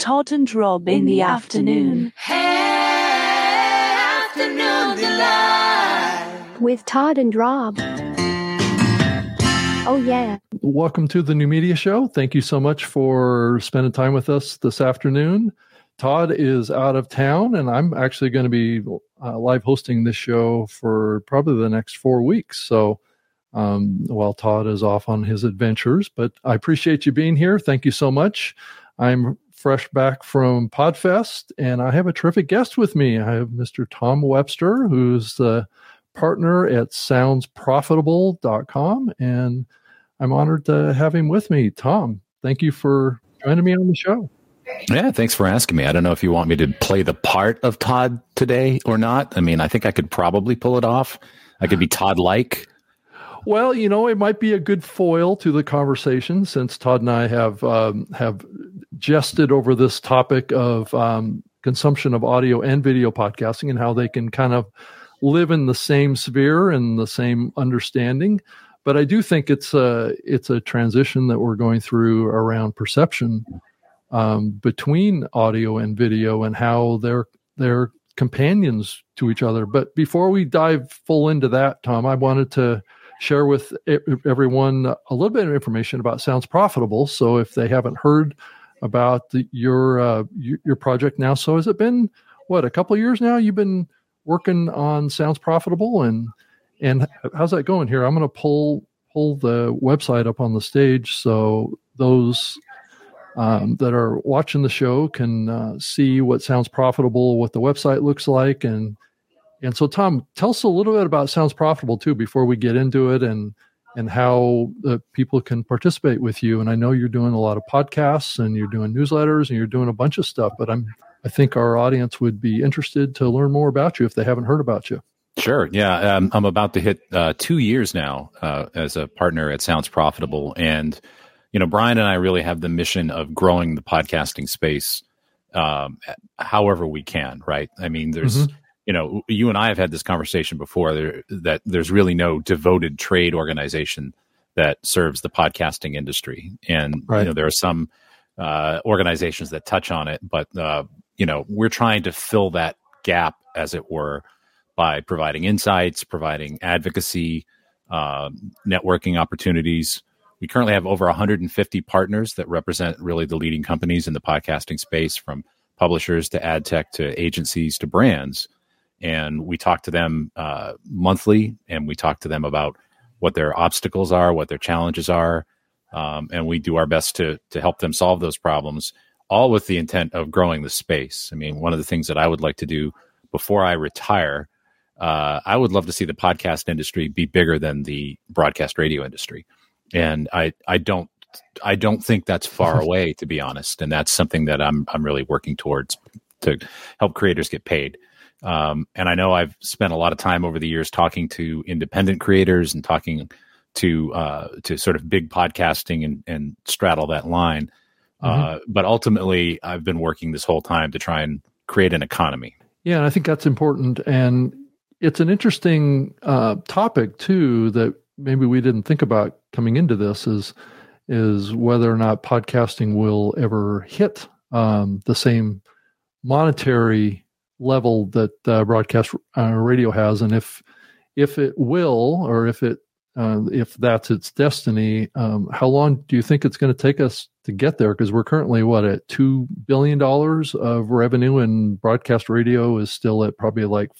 Todd and Rob in the afternoon. Hey Afternoon delight. with Todd and Rob. Oh, yeah. Welcome to the New Media Show. Thank you so much for spending time with us this afternoon. Todd is out of town, and I'm actually going to be uh, live hosting this show for probably the next four weeks. So, um, while Todd is off on his adventures, but I appreciate you being here. Thank you so much. I'm fresh back from Podfest, and I have a terrific guest with me. I have Mr. Tom Webster, who's the partner at soundsprofitable.com, and I'm honored to have him with me. Tom, thank you for joining me on the show. Yeah, thanks for asking me. I don't know if you want me to play the part of Todd today or not. I mean, I think I could probably pull it off. I could be Todd like. Well, you know, it might be a good foil to the conversation since Todd and I have um, have jested over this topic of um, consumption of audio and video podcasting and how they can kind of live in the same sphere and the same understanding. But I do think it's a it's a transition that we're going through around perception um, between audio and video and how they're they're companions to each other. But before we dive full into that, Tom, I wanted to share with everyone a little bit of information about Sounds Profitable. So if they haven't heard about the, your uh, your project now, so has it been what a couple years now? You've been working on Sounds Profitable, and and how's that going here? I'm going to pull pull the website up on the stage so those um, that are watching the show can uh, see what sounds profitable, what the website looks like, and and so Tom, tell us a little bit about sounds profitable too before we get into it, and and how the people can participate with you. And I know you're doing a lot of podcasts and you're doing newsletters and you're doing a bunch of stuff, but I'm I think our audience would be interested to learn more about you if they haven't heard about you. Sure. Yeah. Um, I'm about to hit uh, two years now uh, as a partner at Sounds Profitable. And, you know, Brian and I really have the mission of growing the podcasting space um, however we can, right? I mean, there's, Mhm. You know, you and I have had this conversation before there, that there's really no devoted trade organization that serves the podcasting industry. And, Right. you know, there are some uh, organizations that touch on it, but, uh, you know, we're trying to fill that gap, as it were, by providing insights, providing advocacy, uh, networking opportunities. We currently have over 150 partners that represent really the leading companies in the podcasting space, from publishers to ad tech to agencies to brands. And we talk to them uh, monthly, and we talk to them about what their obstacles are, what their challenges are, um, and we do our best to to help them solve those problems. All with the intent of growing the space. I mean, one of the things that I would like to do before I retire uh, I would love to see the podcast industry be bigger than the broadcast radio industry, and I I don't I don't think that's far away to be honest, and that's something that I'm I'm really working towards to help creators get paid. Um, and I know I've spent a lot of time over the years talking to independent creators and talking to uh, to sort of big podcasting and, and straddle that line. Uh, but ultimately, I've been working this whole time to try and create an economy. Yeah, and I think that's important, and it's an interesting uh, topic too that maybe we didn't think about coming into this is is whether or not podcasting will ever hit um, the same monetary level that uh, broadcast uh, radio has, and if if it will, or if it uh, if that's its destiny, um, how long do you think it's going to take us to get there? Because we're currently what at two billion dollars of revenue, and broadcast radio is still at probably like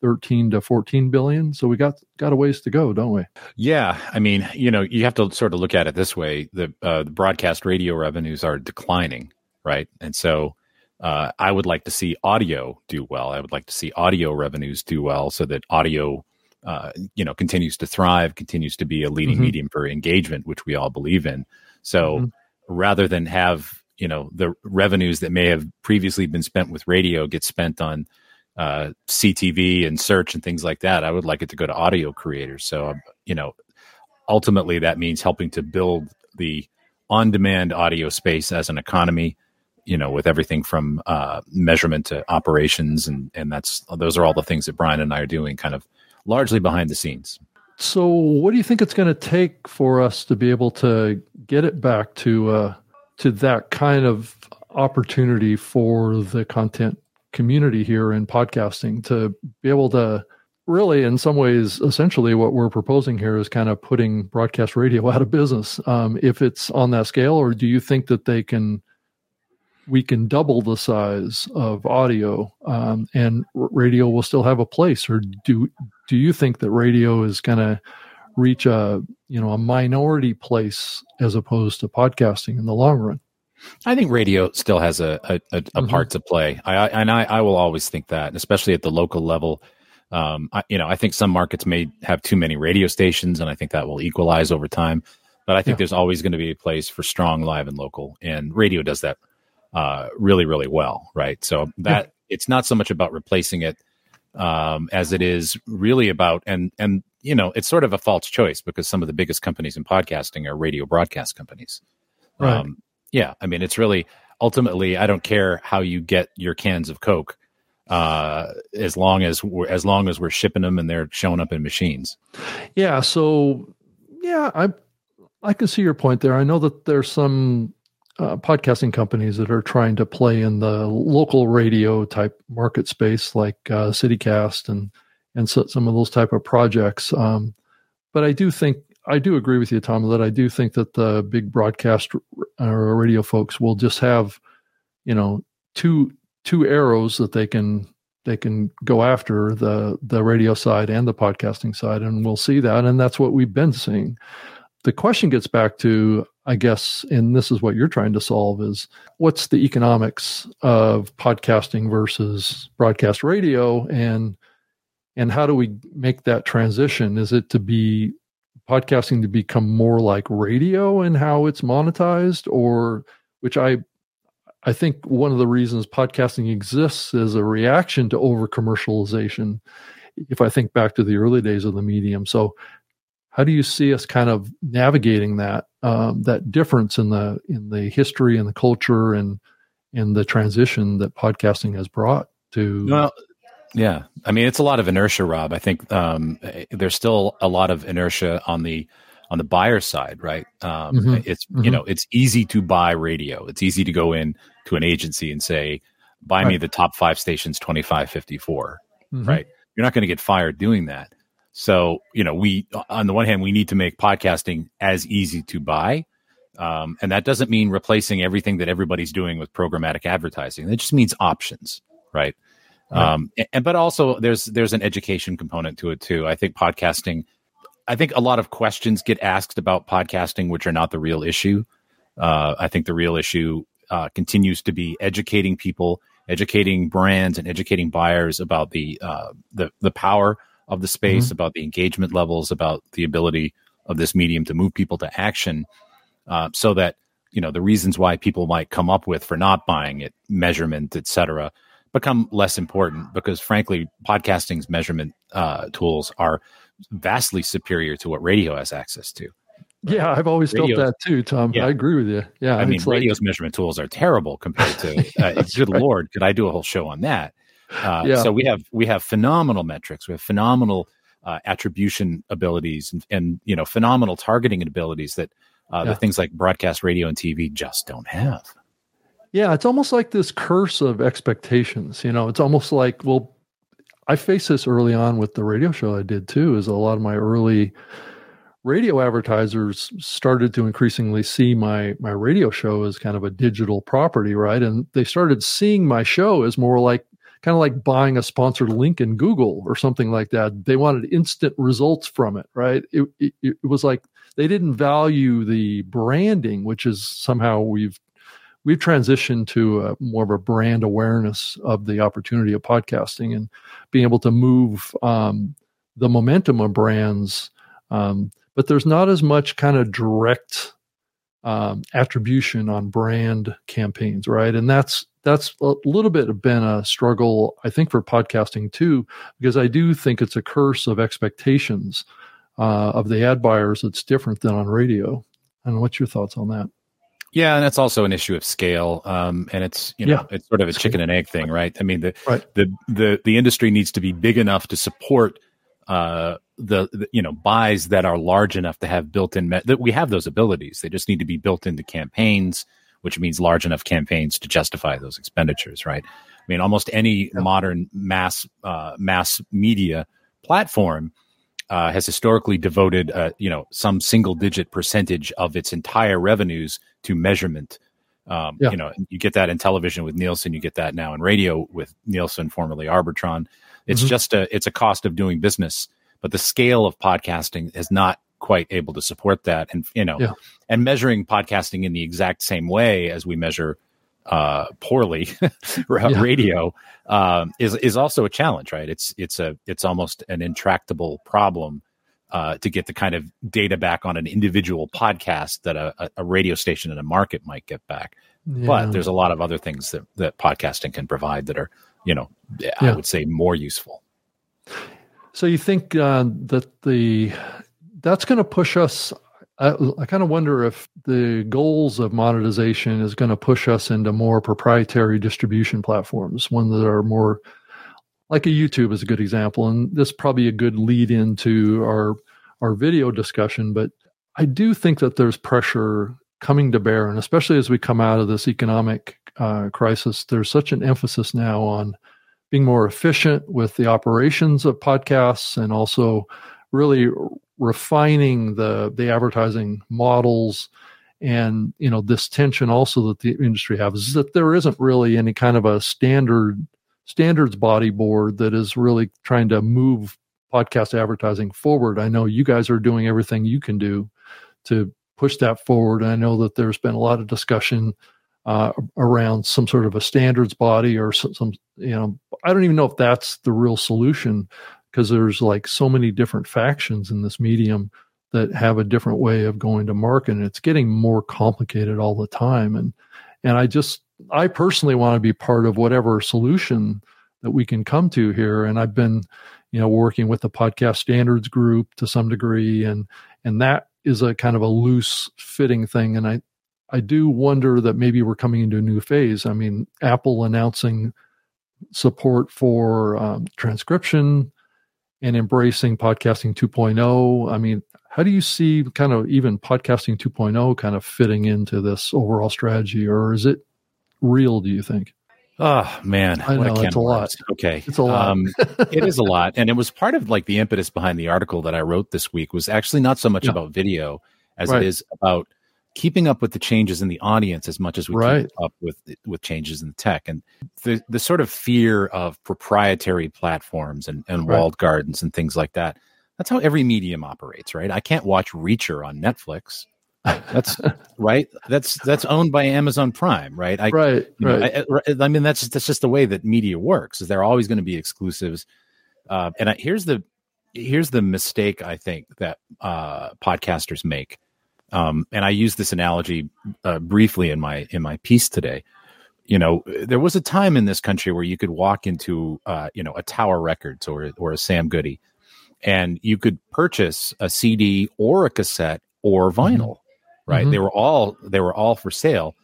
thirteen to fourteen billion. So we got got a ways to go, don't we? Yeah, I mean, you know, you have to sort of look at it this way: the, uh, the broadcast radio revenues are declining, right? And so, uh, I would like to see audio do well. I would like to see audio revenues do well, so that audio, uh, you know, continues to thrive, continues to be a leading Mhm. medium for engagement, which we all believe in. So, Mhm. rather than have you know the revenues that may have previously been spent with radio get spent on uh, CTV and search and things like that. I would like it to go to audio creators. So, um, you know, ultimately that means helping to build the on demand audio space as an economy, you know, with everything from uh, measurement to operations. And, and that's, those are all the things that Brian and I are doing kind of largely behind the scenes. So, what do you think it's going to take for us to be able to get it back to uh, to that kind of opportunity for the content community here in podcasting to be able to really in some ways essentially what we're proposing here is kind of putting broadcast radio out of business um, if it's on that scale or do you think that they can we can double the size of audio um, and radio will still have a place or do do you think that radio is going to reach a you know a minority place as opposed to podcasting in the long run I think radio still has a a, a, mm-hmm. part to play. I, I, and I, I will always think that, especially at the local level. Um, I, you know, I think some markets may have too many radio stations, and I think that will equalize over time. But I think yeah. there's always going to be a place for strong live and local, and radio does that uh, really, really well, right? So that yeah. it's not so much about replacing it um, as it is really about and and you know it's sort of a false choice because some of the biggest companies in podcasting are radio broadcast companies. Right. Um, yeah, I mean it's really ultimately I don't care how you get your cans of Coke uh, as long as we're, as long as we're shipping them and they're showing up in machines. Yeah. So yeah, I I can see your point there. I know that there's some uh, podcasting companies that are trying to play in the local radio type market space, like uh, CityCast and and so, some of those type of projects. Um, but I do think I do agree with you, Tom, that I do think that the big broadcast uh, radio folks will just have, you know, two two arrows that they can they can go after the the radio side and the podcasting side, and we'll see that, and that's what we've been seeing. The question gets back to I guess, and this is what you're trying to solve is what's the economics of podcasting versus broadcast radio and and how do we make that transition? Is it to be podcasting to become more like radio and how it's monetized or which I I think one of the reasons podcasting exists is a reaction to over commercialization if I think back to the early days of the medium. So how do you see us kind of navigating that um, that difference in the in the history and the culture and and the transition that podcasting has brought to? Well, yeah, I mean it's a lot of inertia, Rob. I think um, there's still a lot of inertia on the on the buyer side, right? Um, mm-hmm. It's mm-hmm. you know it's easy to buy radio. It's easy to go in to an agency and say, "Buy right. me the top five stations, twenty five fifty four, mm-hmm. right? You're not going to get fired doing that. So, you know, we, on the one hand, we need to make podcasting as easy to buy. Um, and that doesn't mean replacing everything that everybody's doing with programmatic advertising. It just means options, right? right. Um, and, but also there's, there's an education component to it too. I think podcasting, I think a lot of questions get asked about podcasting, which are not the real issue. Uh, I think the real issue uh, continues to be educating people, educating brands, and educating buyers about the uh, the the power of the space, mm-hmm. about the engagement levels, about the ability of this medium to move people to action, uh, so that you know the reasons why people might come up with for not buying it, measurement, etc., become less important. Because frankly, podcasting's measurement uh, tools are vastly superior to what radio has access to. Yeah, I've always felt that too, Tom. Yeah. I agree with you. Yeah, I mean, radio's like, measurement tools are terrible compared to. Uh, good right. lord, could I do a whole show on that? Uh, yeah. So we have we have phenomenal metrics. We have phenomenal uh, attribution abilities and, and, you know phenomenal targeting abilities that uh, yeah. the things like broadcast radio and TV just don't have. Yeah, it's almost like this curse of expectations. You know, it's almost like well, I faced this early on with the radio show I did too. Is a lot of my early radio advertisers started to increasingly see my my radio show as kind of a digital property, right? And they started seeing my show as more like kind of like buying a sponsored link in Google or something like that. They wanted instant results from it, right? It, it, it was like they didn't value the branding, which is somehow we've we've transitioned to a, more of a brand awareness of the opportunity of podcasting and being able to move um, the momentum of brands. Um, but there's not as much kind of direct um, attribution on brand campaigns, right? And that's that's a little bit of been a struggle, I think, for podcasting too, because I do think it's a curse of expectations uh, of the ad buyers that's different than on radio. And what's your thoughts on that? Yeah, and that's also an issue of scale, um, and it's you know yeah. it's sort of a chicken and egg thing, right? I mean, the right. the the the industry needs to be big enough to support uh, the, the, you know buys that are large enough to have built-in me- that we have those abilities. They just need to be built into campaigns which means large enough campaigns to justify those expenditures, right? I mean, almost any yeah. modern mass uh, mass media platform uh, has historically devoted, uh, you know, some single digit percentage of its entire revenues to measurement. Um, yeah. You know, you get that in television with Nielsen, you get that now in radio with Nielsen, formerly Arbitron. It's mm-hmm. just a it's a cost of doing business, but the scale of podcasting is not quite able to support that, and you know, yeah. and measuring podcasting in the exact same way as we measure uh, poorly radio um, is is also a challenge, right? It's it's a it's almost an intractable problem uh, to get the kind of data back on an individual podcast that a, a radio station in a market might get back. Yeah. But there's a lot of other things that that podcasting can provide that are, you know, I would say more useful. So you think uh, that the that's going to push us I, I kind of wonder if the goals of monetization is going to push us into more proprietary distribution platforms, one that are more like a YouTube is a good example, and this is probably a good lead into our our video discussion. But I do think that there's pressure coming to bear, and especially as we come out of this economic uh, crisis, there's such an emphasis now on being more efficient with the operations of podcasts and also really refining the the advertising models and you know this tension also that the industry has is that there isn't really any kind of a standard standards body board that is really trying to move podcast advertising forward. I know you guys are doing everything you can do to push that forward and i know that there's been a lot of discussion uh, around some sort of a standards body or some, some you know i don't even know if that's the real solution because there's like so many different factions in this medium that have a different way of going to market and it's getting more complicated all the time. And and i just i personally want to be part of whatever solution that we can come to here. And i've been you know working with the podcast standards group to some degree and and that is a kind of a loose fitting thing. And i i do wonder that maybe we're coming into a new phase. I mean apple announcing support for um, transcription and embracing podcasting 2.0 i mean how do you see kind of even podcasting 2.0 kind of fitting into this overall strategy or is it real do you think? Oh man i know it's a lot. okay it's a lot. um, it is a lot and it was part of like the impetus behind the article that i wrote this week was actually not so much yeah. about video as right. it is about keeping up with the changes in the audience as much as we right. keep up with with changes in the tech and the the sort of fear of proprietary platforms and, and right. walled gardens and things like that. That's how every medium operates, right? I can't watch Reacher on Netflix. That's right. That's that's owned by Amazon Prime, right? I, right. Know, right. I, I, mean, that's that's just the way that media works. Is there always going to be exclusives? Uh, and I, here's the here's the mistake I think that uh, podcasters make um, and I use this analogy uh, briefly in my in my piece today. You know, there was a time in this country where you could walk into uh, you know a Tower Records or or a Sam Goody, and you could purchase a CD or a cassette or mm-hmm. vinyl. Mm-hmm. Right? Mm-hmm. They were all they were all for sale.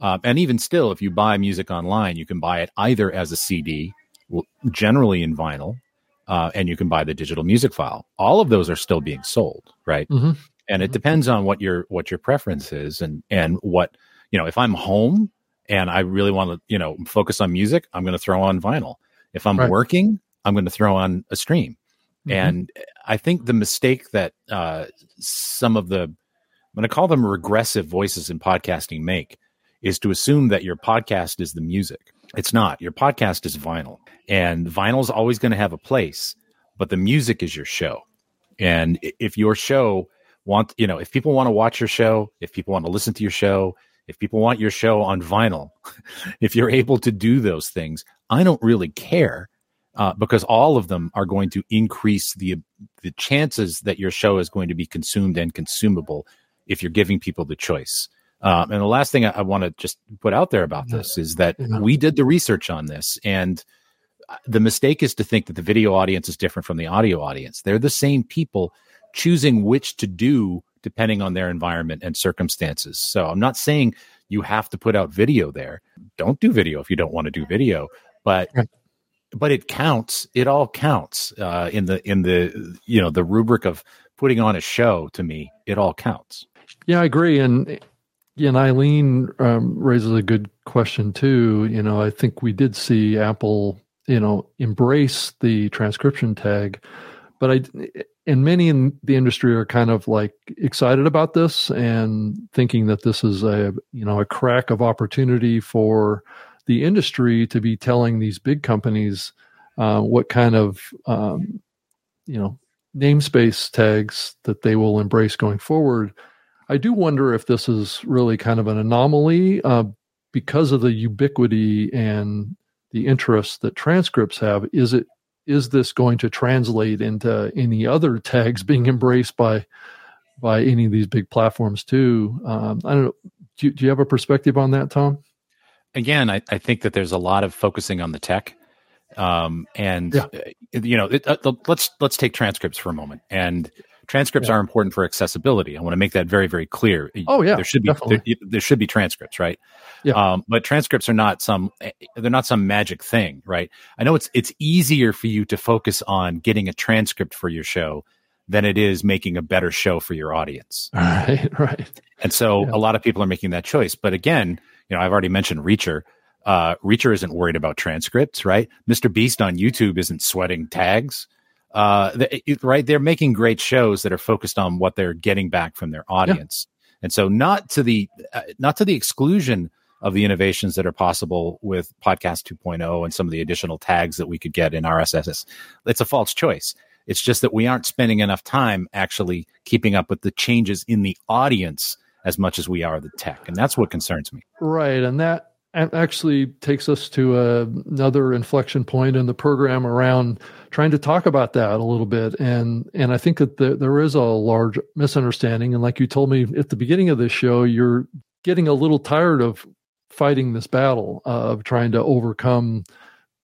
Uh, and even still, if you buy music online, you can buy it either as a CD, generally in vinyl, uh, and you can buy the digital music file. All of those are still being sold, right? Mm-hmm and it mm-hmm. depends on what your what your preference is and and what you know if i'm home and i really want to you know focus on music i'm going to throw on vinyl if i'm right. working i'm going to throw on a stream mm-hmm. and i think the mistake that uh, some of the i'm going to call them regressive voices in podcasting make is to assume that your podcast is the music it's not your podcast is vinyl and vinyl is always going to have a place but the music is your show and if your show want you know if people want to watch your show if people want to listen to your show if people want your show on vinyl if you're able to do those things i don't really care uh, because all of them are going to increase the the chances that your show is going to be consumed and consumable if you're giving people the choice. Um, and the last thing i, I want to just put out there about this is that we did the research on this and uh, the mistake is to think that the video audience is different from the audio audience. They're the same people choosing which to do depending on their environment and circumstances. So I'm not saying you have to put out video there. Don't do video if you don't want to do video, but but it counts. It all counts uh, in the in the you know the rubric of putting on a show. To me, it all counts. Yeah, I agree. And and Eileen um, raises a good question too. You know, I think we did see Apple, you know, embrace the transcription tag, but I and many in the industry are kind of like excited about this and thinking that this is a you know a crack of opportunity for the industry to be telling these big companies uh, what kind of um, you know namespace tags that they will embrace going forward. I do wonder if this is really kind of an anomaly uh, because of the ubiquity and the interest that transcripts have. Is it is this going to translate into any other tags being embraced by by any of these big platforms too? Um, I don't know. Do, do, you have a perspective on that, Tom? Again, I, I, think that there's a lot of focusing on the tech, um, and yeah. uh, you know, it, uh, let's let's take transcripts for a moment. And transcripts yeah. are important for accessibility. I want to make that very, very clear. Oh yeah, there should be there, there, should be transcripts, right? Yeah. Um, but transcripts are not some they're not some magic thing, right? I know it's it's easier for you to focus on getting a transcript for your show than it is making a better show for your audience. Right, right. And so yeah. a lot of people are making that choice. But again, you know, I've already mentioned Reacher. Uh, Reacher isn't worried about transcripts, right? Mr. Beast on YouTube isn't sweating tags uh, right? They're making great shows that are focused on what they're getting back from their audience, yeah. and so not to the uh, not to the exclusion of the innovations that are possible with Podcast 2.0 and some of the additional tags that we could get in RSS. It's a false choice. It's just that we aren't spending enough time actually keeping up with the changes in the audience as much as we are the tech, and that's what concerns me. Right, and that actually takes us to a, another inflection point in the program around trying to talk about that a little bit. And and I think that the, there is a large misunderstanding. And like you told me at the beginning of this show you're getting a little tired of fighting this battle uh, of trying to overcome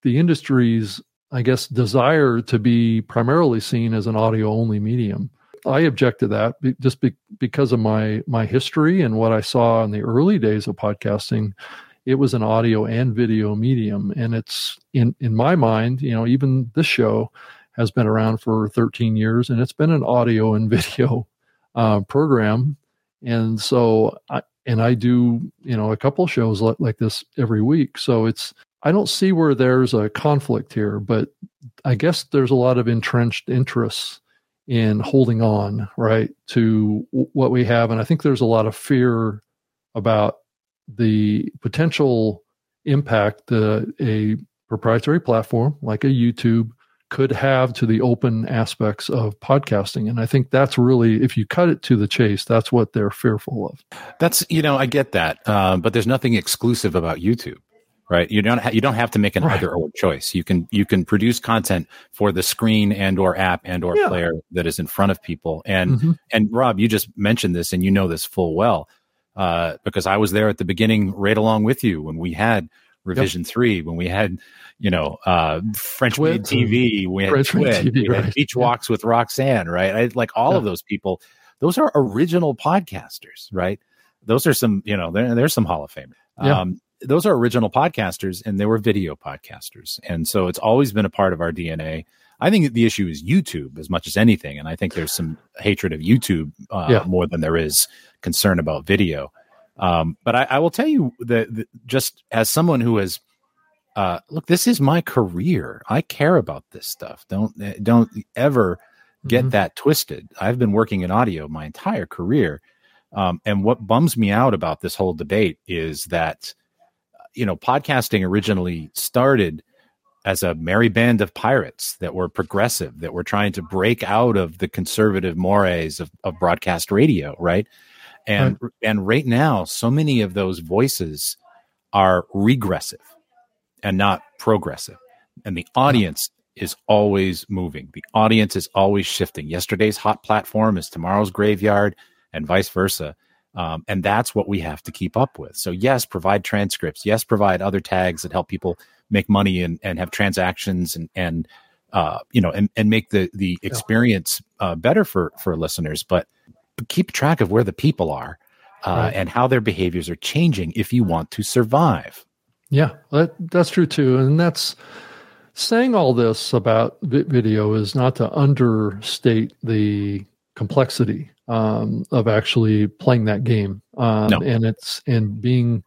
the industry's I guess desire to be primarily seen as an audio only medium. I object to that just be, because of my my history and what I saw in the early days of podcasting it was an audio and video medium and it's in in my mind you know even this show has been around for 13 years and it's been an audio and video uh, program. And so I, and I do you know a couple shows like, like this every week. So it's I don't see where there's a conflict here but I guess there's a lot of entrenched interests in holding on right to what we have. And I think there's a lot of fear about the potential impact that a proprietary platform like a YouTube could have to the open aspects of podcasting. And I think that's really, if you cut it to the chase, that's what they're fearful of. That's, you know, I get that. Uh, but there's nothing exclusive about YouTube. Right, you don't ha- you don't have to make an right. either or choice. You can you can produce content for the screen and or app and or yeah. player that is in front of people. And mm-hmm. and Rob, you just mentioned this, and you know this full well uh, because I was there at the beginning right along with you when we had Revision yep. 3, when we had, you know, uh, French Maid TV, we had French Twit, TV, we had Beach yeah. Walks with Roxanne, right? I, like all yeah. of those people, those are original podcasters, right? Those are some, you know, there's some Hall of Famers. Yeah. Um, those are original podcasters and they were video podcasters. And so it's always been a part of our DNA. I think the issue is YouTube as much as anything, and I think there's some hatred of YouTube uh, yeah. more than there is concern about video. Um, but I, I, will tell you that, that, just as someone who has, uh, look, this is my career. I care about this stuff. Don't don't ever get mm-hmm. that twisted. I've been working in audio my entire career, um, and what bums me out about this whole debate is that, you know, podcasting originally started as a merry band of pirates that were progressive, that were trying to break out of the conservative mores of, of broadcast radio, right? And right. and right now, so many of those voices are regressive and not progressive. And the audience is always moving. The audience is always shifting. Yesterday's hot platform is tomorrow's graveyard, and vice versa. Um, and that's what we have to keep up with. So, yes, provide transcripts. Yes, provide other tags that help people make money and, and have transactions and, and uh, you know, and, and make the, the experience uh, better for, for listeners. But keep track of where the people are uh, right. and how their behaviors are changing if you want to survive. Yeah, that, that's true too. And that's saying all this about video is not to understate the complexity um, of actually playing that game. Um, No. And it's and being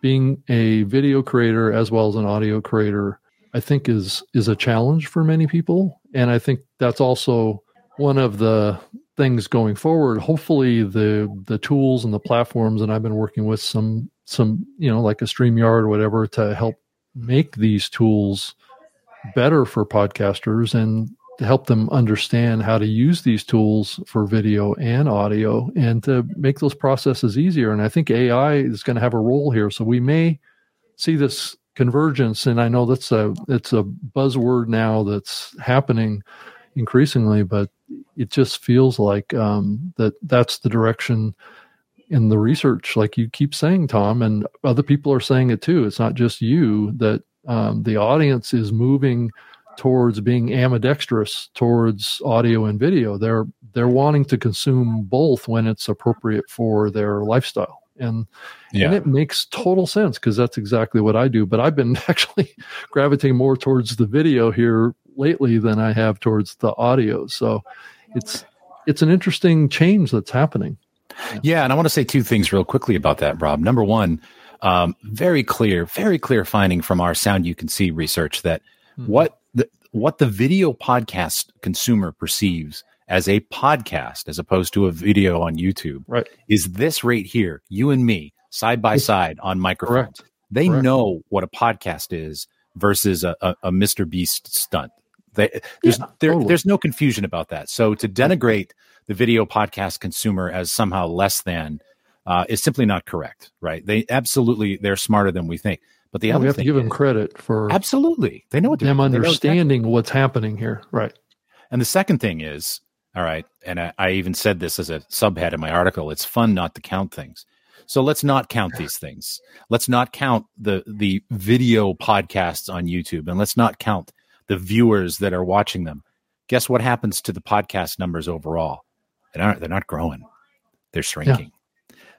being a video creator as well as an audio creator, I think is is a challenge for many people. And I think that's also one of the things going forward. Hopefully, the the tools and the platforms, and I've been working with some some you know like a StreamYard or whatever to help make these tools better for podcasters and to help them understand how to use these tools for video and audio and to make those processes easier. And I think AI is going to have a role here. So we may see this convergence. And I know that's a it's a buzzword now that's happening increasingly, but it just feels like um, that that's the direction in the research, like you keep saying, Tom, and other people are saying it too. It's not just you that um, the audience is moving towards being ambidextrous towards audio and video. They're they're wanting to consume both when it's appropriate for their lifestyle. And and it makes total sense because that's exactly what I do. But I've been actually gravitating more towards the video here lately than I have towards the audio. So it's it's an interesting change that's happening. Yeah, and I want to say two things real quickly about that, Rob. Number one, um, very clear, very clear finding from our Sound You Can See research that Hmm. what the what the video podcast consumer perceives as a podcast, as opposed to a video on YouTube, Right. is this right here, you and me, side by side on microphones. Correct. They Correct. know what a podcast is versus a, a, a Mr. Beast stunt. They, there's Yeah, there, totally. there's no confusion about that. So to denigrate the video podcast consumer as somehow less than uh, is simply not correct. Right? They absolutely they're smarter than we think. But the Yeah, other we have to give them credit for absolutely they know what they're them understanding what's happening here. Right. and the second thing is, all right, and I, I even said this as a subhead in my article. It's fun not to count things. So let's not count these things. Let's not count the the video podcasts on YouTube, and let's not count the viewers that are watching them. Guess what happens to the podcast numbers overall? They're not, they're not growing. They're shrinking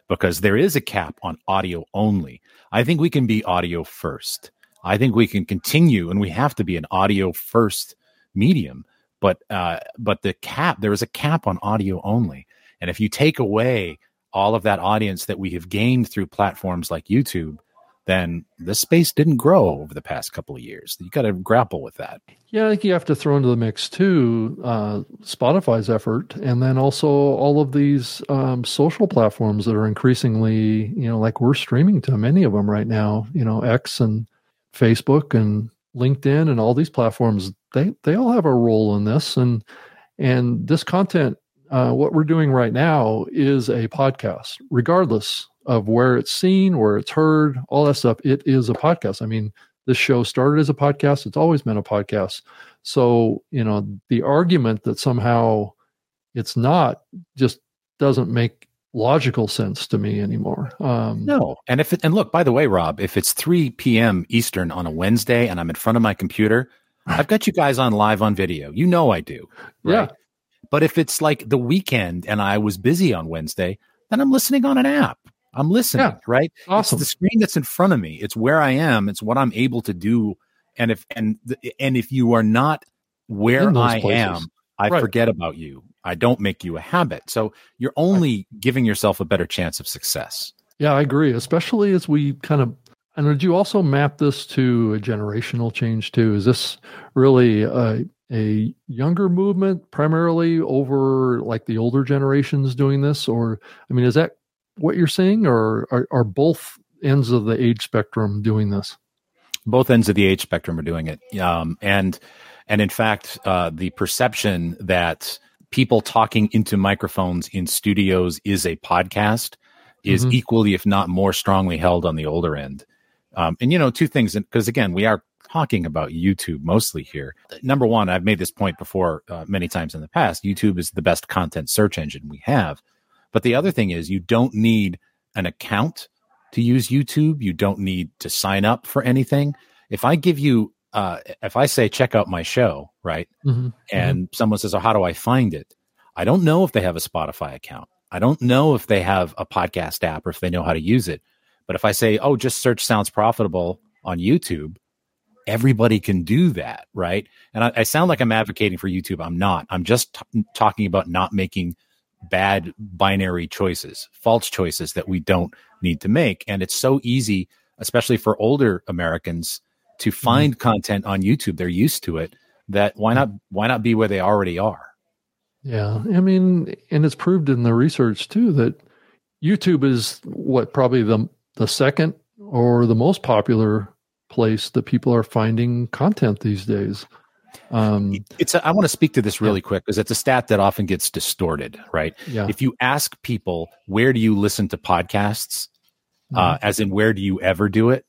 because there is a cap on audio only. I think we can be audio first. I think we can continue, and we have to be an audio first medium. But uh, but the cap there is a cap on audio only, and if you take away all of that audience that we have gained through platforms like YouTube, then the space didn't grow over the past couple of years. You got to grapple with that. Yeah, I think you have to throw into the mix too uh, Spotify's effort, and then also all of these um, social platforms that are increasingly, you know, like we're streaming to many of them right now. You know, X and Facebook and LinkedIn and all these platforms. They they all have a role in this, and and this content, uh, what we're doing right now, is a podcast, regardless of where it's seen, where it's heard, all that stuff. It is a podcast. I mean, this show started as a podcast. It's always been a podcast. So, you know, the argument that somehow it's not just doesn't make logical sense to me anymore. Um, No, and if it, and look, by the way, Rob, if it's three p.m. Eastern on a Wednesday and I'm in front of my computer, I've got you guys on live on video. You know I do. Yeah. But if it's like the weekend and I was busy on Wednesday, then I'm listening on an app. I'm listening, Yeah. right? Awesome. It's the screen that's in front of me. It's where I am. It's what I'm able to do. And if and and if you are not where I places. am, I Right. forget about you. I don't make you a habit. So you're only giving yourself a better chance of success. Yeah, I agree. Especially as we kind of, and did you also map this to a generational change too? Is this really a, a younger movement primarily over like the older generations doing this? Or, I mean, is that what you're seeing or are, are both ends of the age spectrum doing this? both ends of the age spectrum are doing it um, and and in fact uh, the perception that people talking into microphones in studios is a podcast is Mhm. equally if not more strongly held on the older end um, and you know two things because again we are talking about youtube mostly here number one i've made this point before uh, many times in the past youtube is the best content search engine we have but the other thing is you don't need an account to use YouTube. You don't need to sign up for anything. If I give you, uh, if I say, check out my show, right? Mm-hmm. And someone says, oh, how do I find it? I don't know if they have a Spotify account. I don't know if they have a podcast app or if they know how to use it. But if I say, oh, just search Sounds Profitable on YouTube, everybody can do that, right? And I, I sound like I'm advocating for YouTube. I'm not. I'm just t- talking about not making bad binary choices, false choices that we don't need to make. And it's so easy, especially for older Americans, to mm-hmm. find mm-hmm. content on YouTube. They're used to it. That why not why not be where they already are? Yeah, I mean, and it's proved in the research too that YouTube is what probably the the second or the most popular place that people are finding content these days. Um, it's a, I want to speak to this really yeah. quick because it's a stat that often gets distorted, right? Yeah. If you ask people where do you listen to podcasts, uh, mm-hmm. uh, as in where do you ever do it,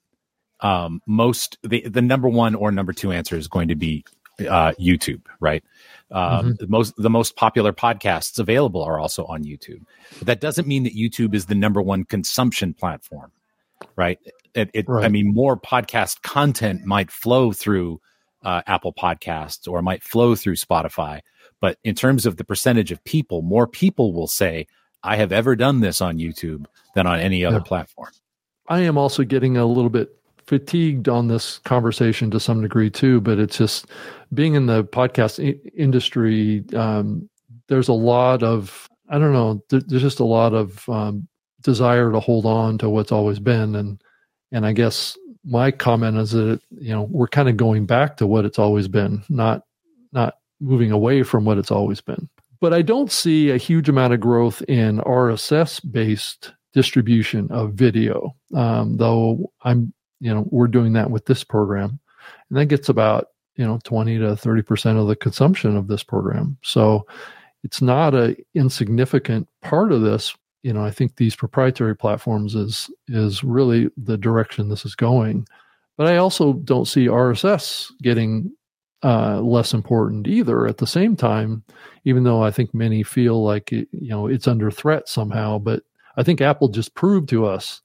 um, most the the number one or number two answer is going to be uh, YouTube, right? Um, mm-hmm. the most the most popular podcasts available are also on YouTube. But that doesn't mean that YouTube is the number one consumption platform, right? It, it right. I mean, more podcast content might flow through uh, Apple Podcasts or might flow through Spotify, but in terms of the percentage of people, more people will say, "I have ever done this on YouTube than on any other yeah. platform." I am also getting a little bit fatigued on this conversation to some degree too, but it's just being in the podcast I- industry. Um, there's a lot of I don't know. There, there's just a lot of um, desire to hold on to what's always been, and and I guess my comment is that you know we're kind of going back to what it's always been, not not moving away from what it's always been. But I don't see a huge amount of growth in RSS based distribution of video, um, though I'm you know we're doing that with this program and that gets about you know 20 to 30 percent of the consumption of this program so it's not a insignificant part of this you know i think these proprietary platforms is is really the direction this is going but i also don't see rss getting uh, less important either at the same time even though i think many feel like it, you know it's under threat somehow but i think apple just proved to us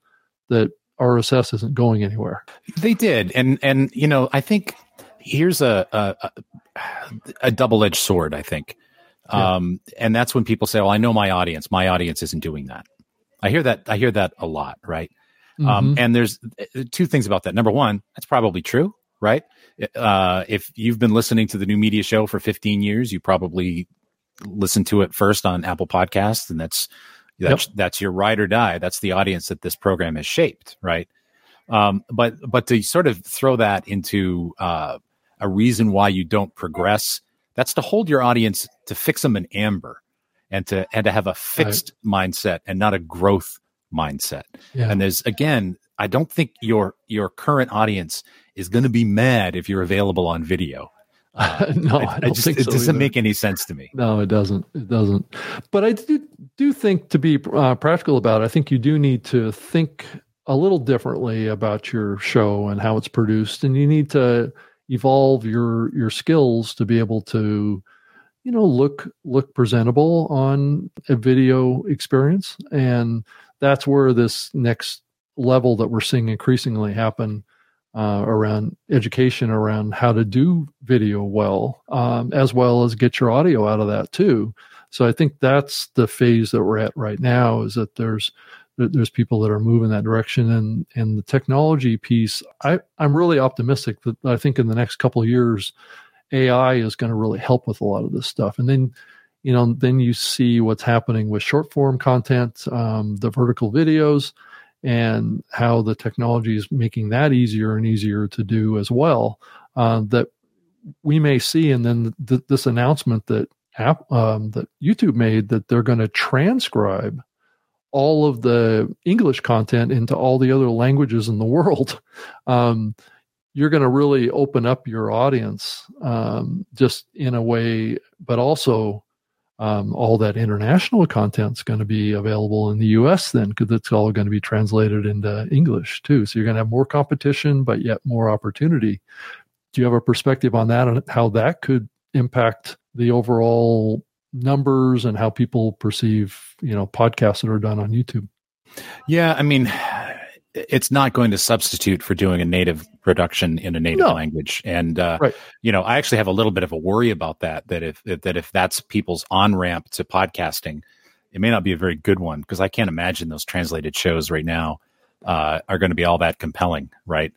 that RSS isn't going anywhere. They did, and and you know, I think here's a a, a double edged sword. I think, yeah. um, and that's when people say, "Well, I know my audience. My audience isn't doing that." I hear that. I hear that a lot, right? Um, mm-hmm. Um, and there's uh, two things about that. Number one, that's probably true, right? Uh, if you've been listening to the new media show for 15 years, you probably listened to it first on Apple Podcasts, and that's that's, yep. that's your ride or die. That's the audience that this program has shaped, right? Um, but but to sort of throw that into uh, a reason why you don't progress, that's to hold your audience to fix them in amber, and to and to have a fixed right. mindset and not a growth mindset. Yeah. And there's again, I don't think your your current audience is going to be mad if you're available on video. Uh, no, I, I just, it so doesn't either. make any sense to me. No, it doesn't. It doesn't. But I do, do think to be uh, practical about it, I think you do need to think a little differently about your show and how it's produced, and you need to evolve your your skills to be able to, you know, look look presentable on a video experience, and that's where this next level that we're seeing increasingly happen uh, around education around how to do video well, um, as well as get your audio out of that too. So I think that's the phase that we're at right now. Is that there's there's people that are moving that direction, and and the technology piece. I I'm really optimistic that I think in the next couple of years, AI is going to really help with a lot of this stuff, and then you know then you see what's happening with short form content, um, the vertical videos and how the technology is making that easier and easier to do as well. Uh, that we may see, and then th- this announcement that app, um, that YouTube made that they're going to transcribe all of the English content into all the other languages in the world. Um, you're going to really open up your audience um, just in a way, but also um, all that international content is going to be available in the US then because it's all going to be translated into English too. So you're going to have more competition, but yet more opportunity. Do you have a perspective on that and how that could impact the overall numbers and how people perceive, you know, podcasts that are done on YouTube? Yeah, I mean, it's not going to substitute for doing a native production in a native no. language. And uh, right. you know, I actually have a little bit of a worry about that. That if that if that's people's on ramp to podcasting, it may not be a very good one because I can't imagine those translated shows right now uh, are going to be all that compelling, right?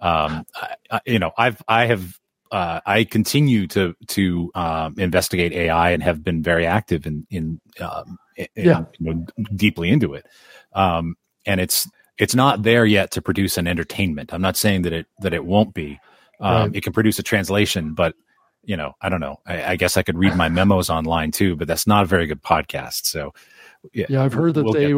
Um, I, I, you know, I've I have uh, I continue to to um, investigate AI and have been very active in in, um, in Yeah. you know, deeply into it. Um, and it's it's not there yet to produce an entertainment. I'm not saying that it that it won't be. Um, Right. It can produce a translation, but you know, I don't know. I, I guess I could read my memos online too, but that's not a very good podcast. So Yeah, I've heard that we'll they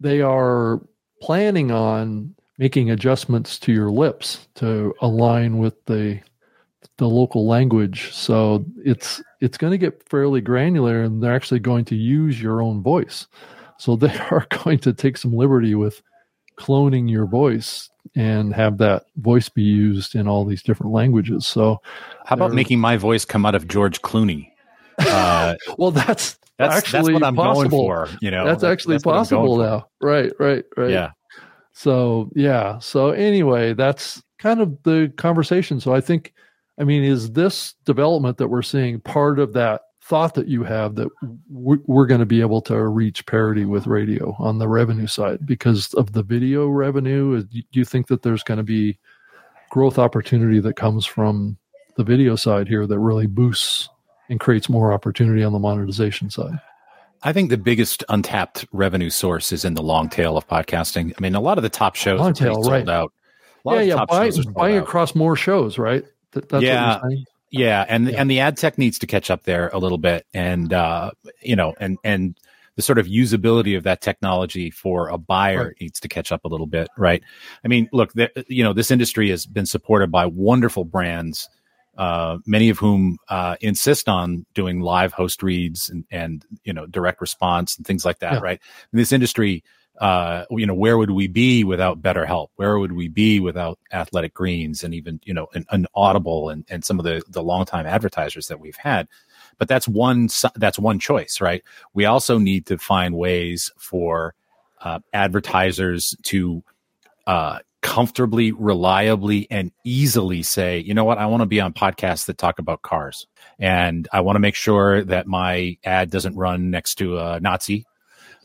they are planning on making adjustments to your lips to align with the the local language. So it's it's going to get fairly granular, and they're actually going to use your own voice. So they are going to take some liberty with cloning your voice and have that voice be used in all these different languages. So, How about making my voice come out of George Clooney? Uh, well, that's that's actually that's what I'm possible. going for. You know, that's actually what possible now. Right, right, right. Yeah. So yeah. So anyway, that's kind of the conversation. So I think, I mean, is this development that we're seeing part of that thought that you have that we're, going to be able to reach parity with radio on the revenue side because of the video revenue? Do you think that there's going to be growth opportunity that comes from the video side here that really boosts and creates more opportunity on the monetization side? I think the biggest untapped revenue source is in the long tail of podcasting. I mean, a lot of the top shows Long are tail, sold right. out. A lot Yeah, of yeah. Buy, shows are sold buying across more shows, right? That, that's Yeah. what you're saying. Yeah, and Yeah. and the ad tech needs to catch up there a little bit, and uh, you know, and and the sort of usability of that technology for a buyer Right. needs to catch up a little bit, right? I mean, look, the, you know, this industry has been supported by wonderful brands, uh, many of whom uh, insist on doing live host reads and and you know direct response and things like that, Yeah. right? In this industry. Uh, you know, where would we be without BetterHelp? Where would we be without athletic greens and even, you know, an, an audible and, and some of the, the longtime advertisers that we've had? But that's one, that's one choice, right? We also need to find ways for uh, advertisers to uh, comfortably, reliably, and easily say, you know what, I want to be on podcasts that talk about cars. And I want to make sure that my ad doesn't run next to a Nazi.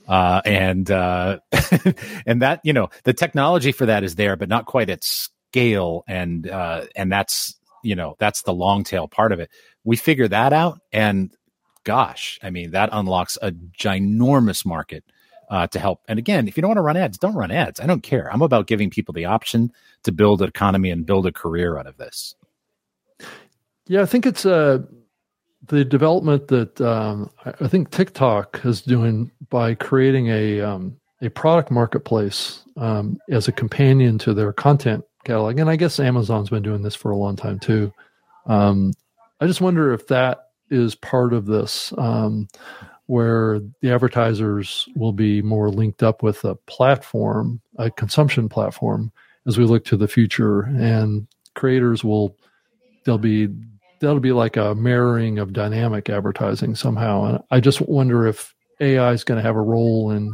Uh, and uh, and that you know the technology for that is there, but not quite at scale. And uh, and that's you know that's the long tail part of it. We figure that out, and gosh, I mean that unlocks a ginormous market uh, to help. And again, if you don't want to run ads, don't run ads. I don't care. I'm about giving people the option to build an economy and build a career out of this. Yeah, I think it's uh, the development that um, I think TikTok is doing by creating a um, a product marketplace um, as a companion to their content catalog, and I guess Amazon's been doing this for a long time too. Um, I just wonder if that is part of this, um, where the advertisers will be more linked up with a platform, a consumption platform, as we look to the future, and creators will they'll be that'll be like a mirroring of dynamic advertising somehow. And I just wonder if AI is going to have a role in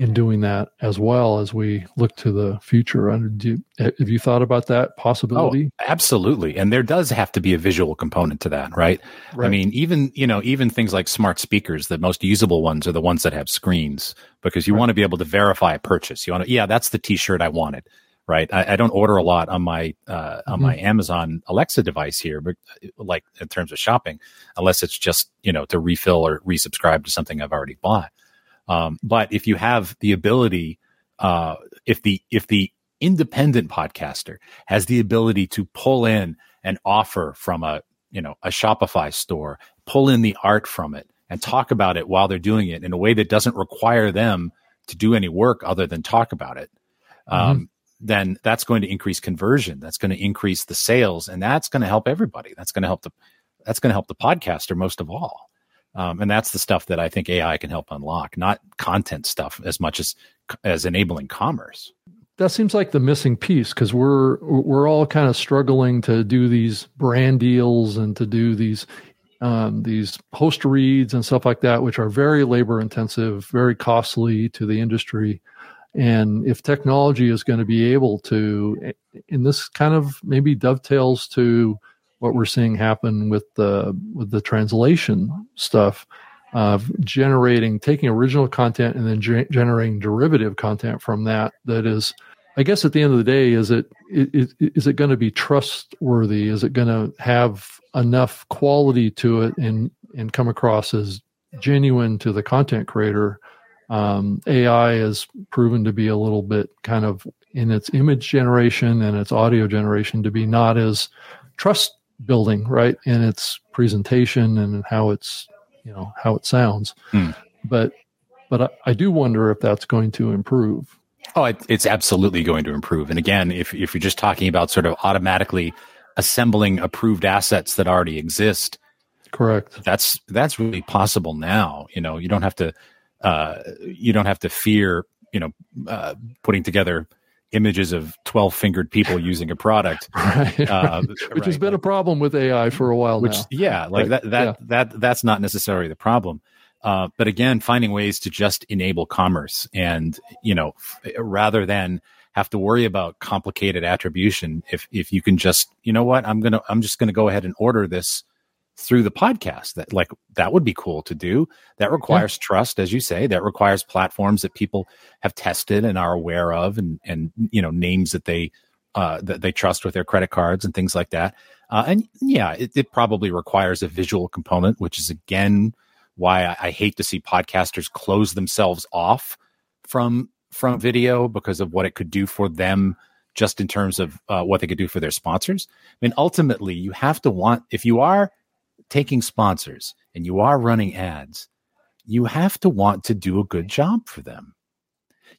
in doing that as well as we look to the future. And do you, have you thought about that possibility? Oh, absolutely. And there does have to be a visual component to that, right? I mean, even, you know, even things like smart speakers, the most usable ones are the ones that have screens because you Right. want to be able to verify a purchase. You want to, yeah, that's the t-shirt I wanted, right? I, I don't order a lot on my, uh, on Mhm. my Amazon Alexa device here, but uh, like in terms of shopping, unless it's just, you know, to refill or resubscribe to something I've already bought. Um, but if you have the ability, uh, if the, if the independent podcaster has the ability to pull in an offer from a you know a Shopify store, pull in the art from it, and talk about it while they're doing it in a way that doesn't require them to do any work other than talk about it. Um, then that's going to increase conversion. That's going to increase the sales, and that's going to help everybody. That's going to help the that's going to help the podcaster most of all. Um, and that's the stuff that I think AI can help unlock, not content stuff as much as as enabling commerce. that seems like the missing piece because we're we're all kind of struggling to do these brand deals and to do these um, these host reads and stuff like that, which are very labor intensive, very costly to the industry. And if technology is going to be able to, and this kind of maybe dovetails to what we're seeing happen with the with the translation stuff of generating taking original content and then ge- generating derivative content from that that is I guess at the end of the day, is it is, is it going to be trustworthy? Is it going to have enough quality to it and and come across as genuine to the content creator? Um, AI has proven to be a little bit kind of in its image generation and its audio generation to be not as trust building, right? In its presentation and how it's you know how it sounds. Hmm. But but I, I do wonder if that's going to improve. Oh, it, it's absolutely going to improve. And again, if if you're just talking about sort of automatically assembling approved assets that already exist, correct. That's that's really possible now. You know, you don't have to uh, you don't have to fear you know uh, putting together images of 12 fingered people using a product right, uh, which right. has been a problem with ai for a while which now. yeah like that that yeah. that that's not necessarily the problem uh, but again, finding ways to just enable commerce and, you know, f- rather than have to worry about complicated attribution, if, if you can just, you know what, I'm to, I'm just going to go ahead and order this through the podcast that like that would be cool to do that requires yeah. trust as you say that requires platforms that people have tested and are aware of and and you know names that they uh that they trust with their credit cards and things like that uh, and yeah it, it probably requires a visual component which is again why I, I hate to see podcasters close themselves off from from video because of what it could do for them just in terms of uh, what they could do for their sponsors. I mean, ultimately, you have to want, if you are taking sponsors and you are running ads, you have to want to do a good job for them.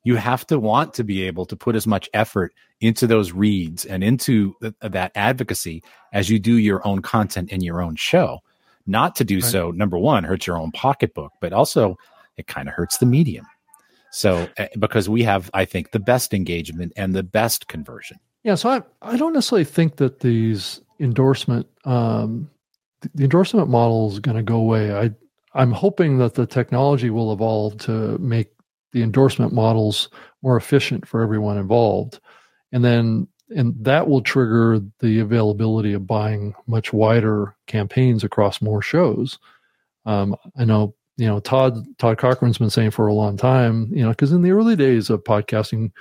You have to want to be able to put as much effort into those reads and into th- that advocacy as you do your own content in your own show. Not to do right. so, number one, hurts your own pocketbook, but also it kind of hurts the medium. So, eh, because we have, I think, the best engagement and the best conversion. Yeah. So I, I don't necessarily think that these endorsement, um, the endorsement model is going to go away. I, I'm hoping that the technology will evolve to make the endorsement models more efficient for everyone involved. And then and that will trigger the availability of buying much wider campaigns across more shows. Um, I know, you know, Todd Todd Cochran's been saying for a long time, you know, because in the early days of podcasting,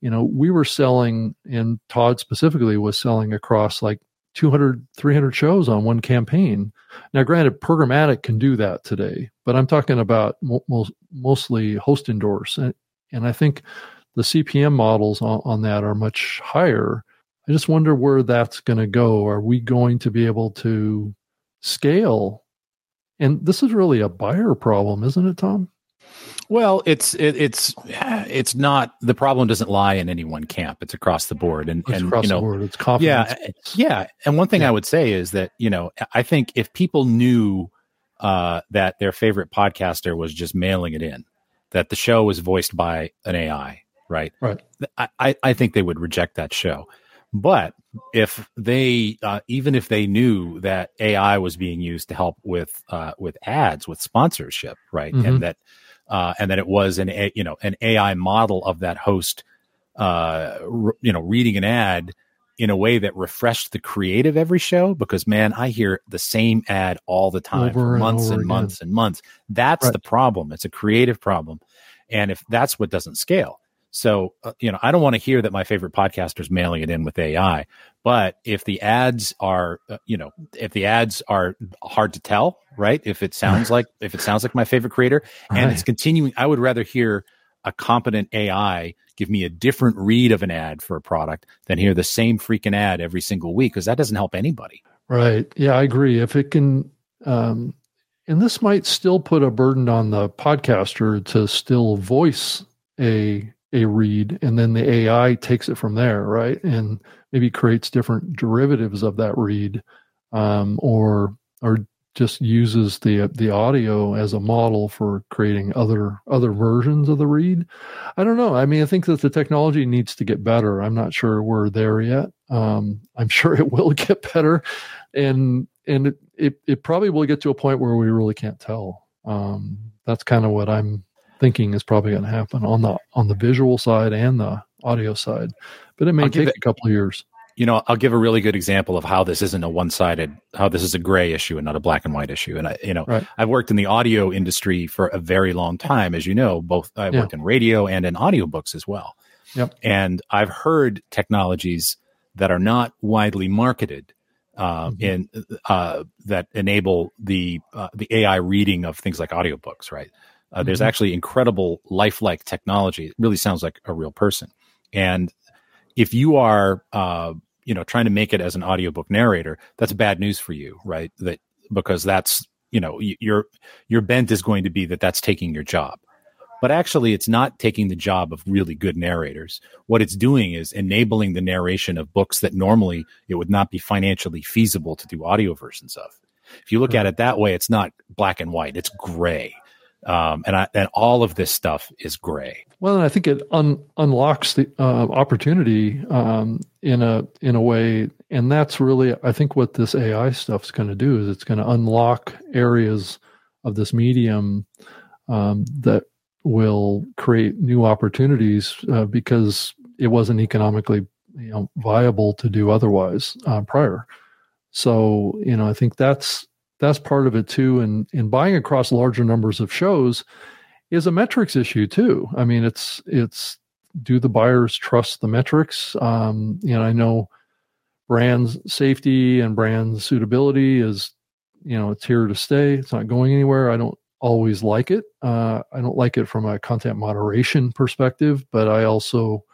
you know, we were selling, and Todd specifically was selling across like 200, 300 shows on one campaign. Now, granted, programmatic can do that today, but I'm talking about mo- mostly host endorse, and, and I think the CPM models on, on that are much higher. I just wonder where that's going to go. Are we going to be able to scale? And this is really a buyer problem, isn't it, Tom? Well, it's it, it's it's not the problem doesn't lie in any one camp. It's across the board, and it's and across you know, the board. It's confidence. Yeah, yeah. And one thing yeah. I would say is that you know I think if people knew uh, that their favorite podcaster was just mailing it in, that the show was voiced by an AI, right? Right. I, I think they would reject that show. But if they, uh, even if they knew that AI was being used to help with uh, with ads, with sponsorship, right, mm-hmm. and that uh, and that it was an a, you know an AI model of that host, uh, re- you know, reading an ad in a way that refreshed the creative every show. Because man, I hear the same ad all the time over for months and, and months and months. That's right. the problem. It's a creative problem, and if that's what doesn't scale so, uh, you know, I don't want to hear that my favorite podcaster is mailing it in with AI. But if the ads are, uh, you know, if the ads are hard to tell, right? If it sounds like, if it sounds like my favorite creator and right. it's continuing, I would rather hear a competent AI give me a different read of an ad for a product than hear the same freaking ad every single week because that doesn't help anybody. Right. Yeah, I agree. If it can, um, and this might still put a burden on the podcaster to still voice a a read and then the AI takes it from there, right? And maybe creates different derivatives of that read, um, or or just uses the the audio as a model for creating other other versions of the read. I don't know. I mean, I think that the technology needs to get better. I'm not sure we're there yet. Um, I'm sure it will get better, and and it, it, it probably will get to a point where we really can't tell. Um, that's kind of what I'm thinking is probably going to happen on the on the visual side and the audio side, but it may take it, a couple of years. You know, I'll give a really good example of how this isn't a one sided, how this is a gray issue and not a black and white issue. And I, you know, right. I've worked in the audio industry for a very long time, as you know. Both I've yeah. worked in radio and in audiobooks as well. Yep. And I've heard technologies that are not widely marketed uh, Mhm. in uh, that enable the uh, the AI reading of things like audiobooks. Right? Uh, There's Mhm. actually incredible lifelike technology. It really sounds like a real person. And if you are, uh, you know, trying to make it as an audiobook narrator, that's bad news for you, right? That because that's you know your your bent is going to be that that's taking your job. But actually, it's not taking the job of really good narrators. What it's doing is enabling the narration of books that normally it would not be financially feasible to do audio versions of. If you look at it that way, it's not black and white; it's gray, um, and I, and all of this stuff is gray. Well, I think it un- unlocks the uh, opportunity um, in a in a way, and that's really I think what this AI stuff is going to do is it's going to unlock areas of this medium um, that will create new opportunities uh, because it wasn't economically you know viable to do otherwise uh, prior. So you know I think that's that's part of it too, and in buying across larger numbers of shows is a metrics issue too. I mean, it's it's do the buyers trust the metrics? Um, you know, I know brand safety and brand suitability is you know it's here to stay. It's not going anywhere. I don't always like it. Uh, I don't like it from a content moderation perspective, but I also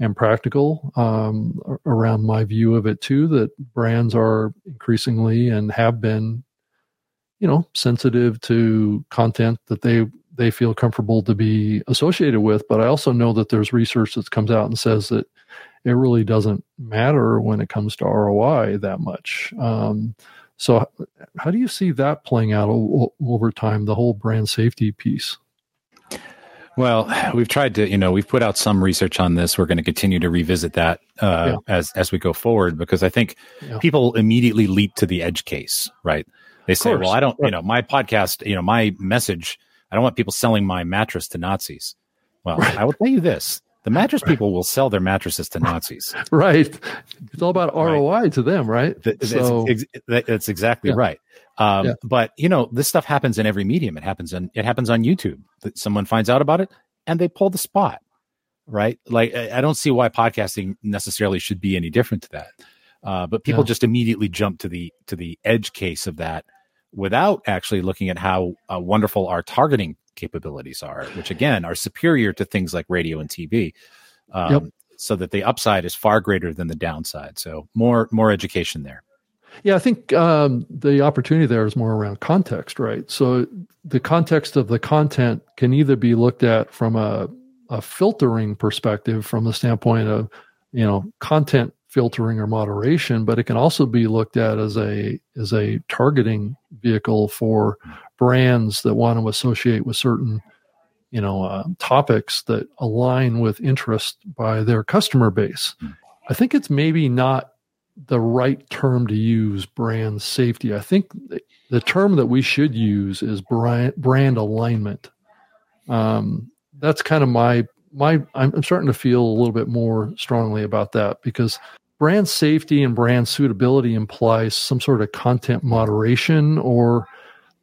am practical um, around my view of it too. That brands are increasingly and have been, you know, sensitive to content that they they feel comfortable to be associated with. But I also know that there's research that comes out and says that it really doesn't matter when it comes to ROI that much. Um, so, how do you see that playing out o- over time? The whole brand safety piece. Well, we've tried to, you know, we've put out some research on this. We're going to continue to revisit that uh, as as we go forward because I think Yeah. people immediately leap to the edge case, right? They say. "Well, I don't, you know, my podcast, you know, my message, I don't want people selling my mattress to Nazis." Well, Right. I will tell you this: the mattress people will sell their mattresses to Nazis. Right. It's all about Right. ROI to them, right? So, that's exactly Yeah. right. Um, Yeah. But you know, this stuff happens in every medium. It happens on it happens on YouTube. That someone finds out about it and they pull the spot, right? Like I I don't see why podcasting necessarily should be any different to that. Uh, but people Yeah. just immediately jump to the to the edge case of that without actually looking at how uh, wonderful our targeting capabilities are, which again are superior to things like radio and TV. Um, Yep. So that the upside is far greater than the downside. So more more education there. Yeah, I think um, the opportunity there is more around context, right? So the context of the content can either be looked at from a, a filtering perspective, from the standpoint of you know content filtering or moderation, but it can also be looked at as a as a targeting vehicle for brands that want to associate with certain you know uh, topics that align with interest by their customer base. I think it's maybe not the right term to use brand safety. I think the term that we should use is brand brand alignment. Um, that's kind of my my. I'm, I'm starting to feel a little bit more strongly about that because brand safety and brand suitability implies some sort of content moderation or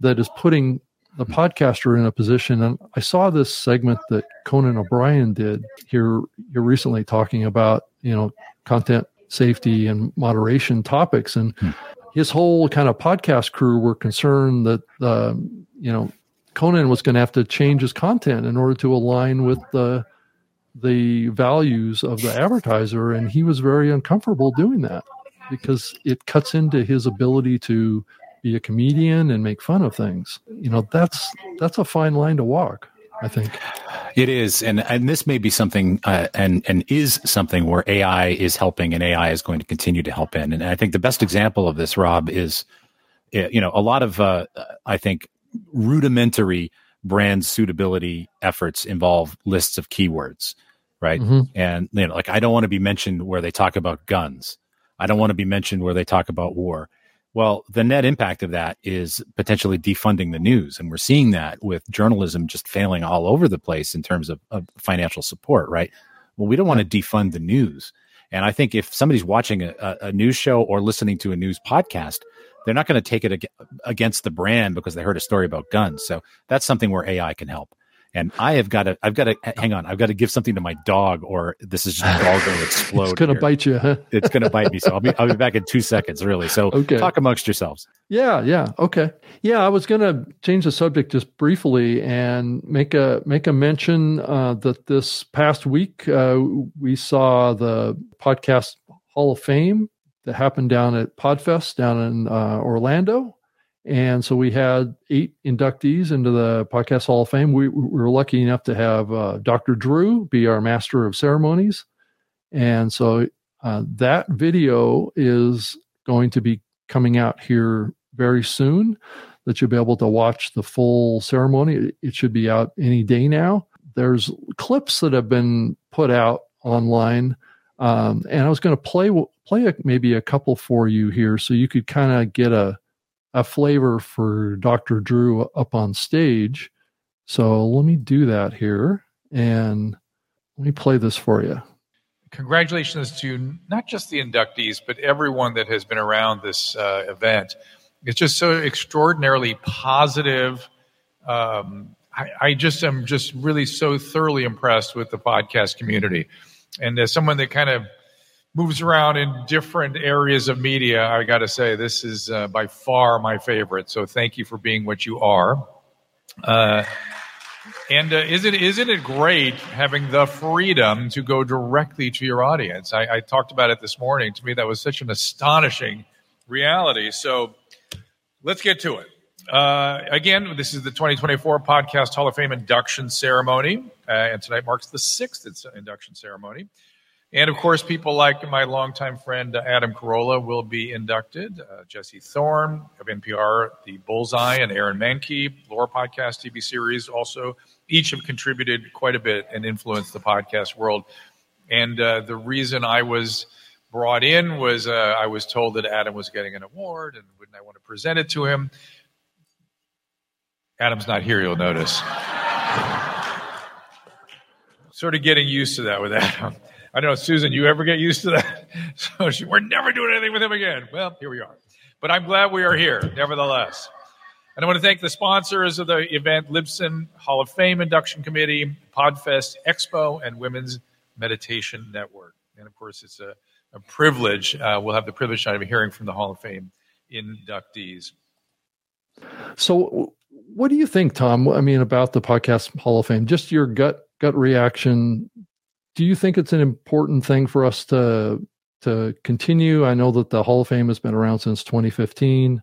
that is putting the podcaster in a position. And I saw this segment that Conan O'Brien did here here recently talking about you know content safety and moderation topics and Hmm. his whole kind of podcast crew were concerned that um, you know conan was going to have to change his content in order to align with the the values of the advertiser and he was very uncomfortable doing that because it cuts into his ability to be a comedian and make fun of things you know that's that's a fine line to walk i think It is, and and this may be something, uh, and and is something where AI is helping, and AI is going to continue to help in. And I think the best example of this, Rob, is, uh, you know, a lot of uh, I think rudimentary brand suitability efforts involve lists of keywords, right? Mhm. And you know, like I don't want to be mentioned where they talk about guns. I don't want to be mentioned where they talk about war. Well, the net impact of that is potentially defunding the news. And we're seeing that with journalism just failing all over the place in terms of, of financial support, right? Well, we don't want to defund the news. And I think if somebody's watching a, a, news show or listening to a news podcast, they're not going to take it ag- against the brand because they heard a story about guns. So that's something where AI can help. And I have got to, I've got to hang on, I've got to give something to my dog, or this is just all going to explode. it's going to bite you. Huh? It's going to bite me. So I'll be, I'll be back in two seconds, really. So okay. talk amongst yourselves. Yeah, yeah, okay, yeah. I was going to change the subject just briefly and make a make a mention uh, that this past week uh, we saw the podcast Hall of Fame that happened down at Podfest down in uh, Orlando. And so we had eight inductees into the Podcast Hall of Fame. We, we were lucky enough to have uh, Dr. Drew be our master of ceremonies. And so uh, that video is going to be coming out here very soon that you'll be able to watch the full ceremony. It should be out any day now. There's clips that have been put out online. Um, and I was going to play play a, maybe a couple for you here so you could kind of get a a flavor for Dr. Drew up on stage. So let me do that here and let me play this for you. Congratulations to not just the inductees, but everyone that has been around this uh, event. It's just so extraordinarily positive. Um, I, I, just am just really so thoroughly impressed with the podcast community. And as someone that kind of moves around in different areas of media, I got to say, this is uh, by far my favorite. So thank you for being what you are. Uh, and uh, isn't isn't it great having the freedom to go directly to your audience? I, I, talked about it this morning. To me, that was such an astonishing reality. So let's get to it. Uh, again, this is the 2024 Podcast Hall of Fame induction ceremony, uh, and tonight marks the sixth induction ceremony. And of course, people like my longtime friend uh, Adam Carolla will be inducted. Uh, Jesse Thorn of NPR, The Bullseye, and Aaron Mahnke, Lore Podcast TV series, also each have contributed quite a bit and influenced the podcast world. And uh, the reason I was brought in was uh, I was told that Adam was getting an award, and wouldn't I want to present it to him? Adam's not here, you'll notice. sort of getting used to that with Adam. I know, Susan, you ever get used to that? So she, we're never doing anything with him again. Well, here we are. But I'm glad we are here, nevertheless. And I want to thank the sponsors of the event Libsyn Hall of Fame Induction Committee, Podfest Expo, and Women's Meditation Network. And of course, it's a, a privilege. Uh, we'll have the privilege of hearing from the Hall of Fame inductees. So, what do you think, Tom? I mean, about the Podcast Hall of Fame? Just your gut gut reaction do you think it's an important thing for us to to continue? I know that the Hall of Fame has been around since 2015.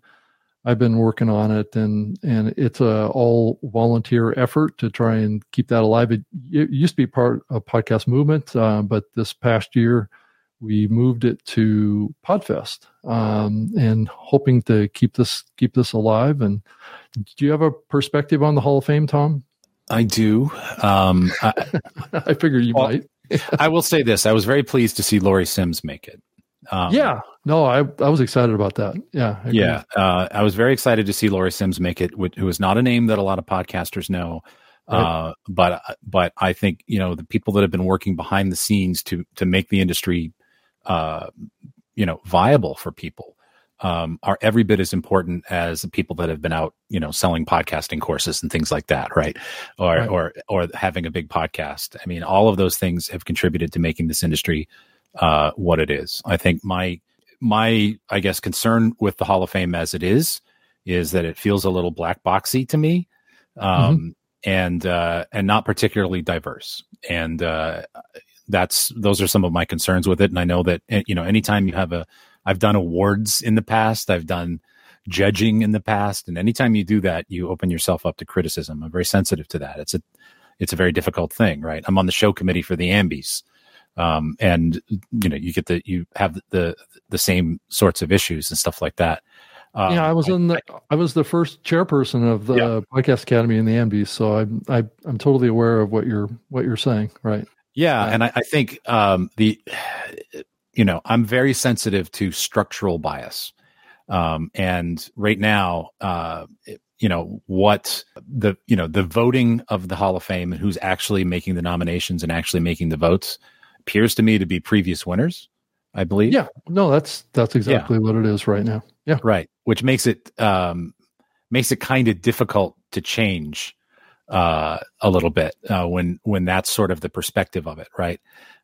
I've been working on it, and and it's a all volunteer effort to try and keep that alive. It, it used to be part of podcast movement, uh, but this past year we moved it to Podfest, um, and hoping to keep this keep this alive. And do you have a perspective on the Hall of Fame, Tom? I do. Um, I, I figured you well, might. I will say this: I was very pleased to see Laurie Sims make it. Um, yeah, no, I I was excited about that. Yeah, I yeah, uh, I was very excited to see Laurie Sims make it, who is not a name that a lot of podcasters know. Right. Uh, but but I think you know the people that have been working behind the scenes to to make the industry, uh, you know, viable for people um, are every bit as important as the people that have been out, you know, selling podcasting courses and things like that, right? Or right. or or having a big podcast. I mean, all of those things have contributed to making this industry uh, what it is. I think my my I guess concern with the Hall of Fame as it is is that it feels a little black boxy to me. Um, mm-hmm. And uh, and not particularly diverse, and uh, that's those are some of my concerns with it. And I know that eh, you know anytime you have a I've done awards in the past. I've done judging in the past. And anytime you do that, you open yourself up to criticism. I'm very sensitive to that. It's a, it's a very difficult thing, right? I'm on the show committee for the Ambies. Um, and you know, you get the, you have the, the same sorts of issues and stuff like that. Um, yeah, I was in the I was the first chairperson of the yeah. podcast academy in the Ambies, so I'm I, am i am totally aware of what you're what you're saying, right? Yeah, and I, I think um, the you know, I'm very sensitive to structural bias. Um, and right now, uh, you know, what the, you know, the voting of the Hall of Fame and who's actually making the nominations and actually making the votes appears to me to be previous winners, I believe. Yeah. No, that's, that's exactly yeah. what it is right now. Yeah. Right. Which makes it, um, makes it kind of difficult to change uh, a little bit uh, when when that's sort of the perspective of it, right?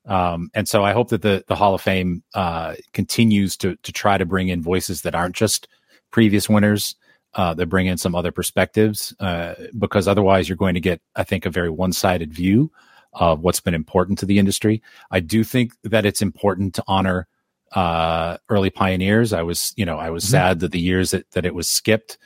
Um, and so I hope that the the Hall of Fame uh, continues to to try to bring in voices that aren't just previous winners, uh, that bring in some other perspectives, uh, because otherwise you're going to get, I think, a very one sided view of what's been important to the industry. I do think that it's important to honor uh, early pioneers. I was, you know, I was mm-hmm. sad that the years that, that it was skipped.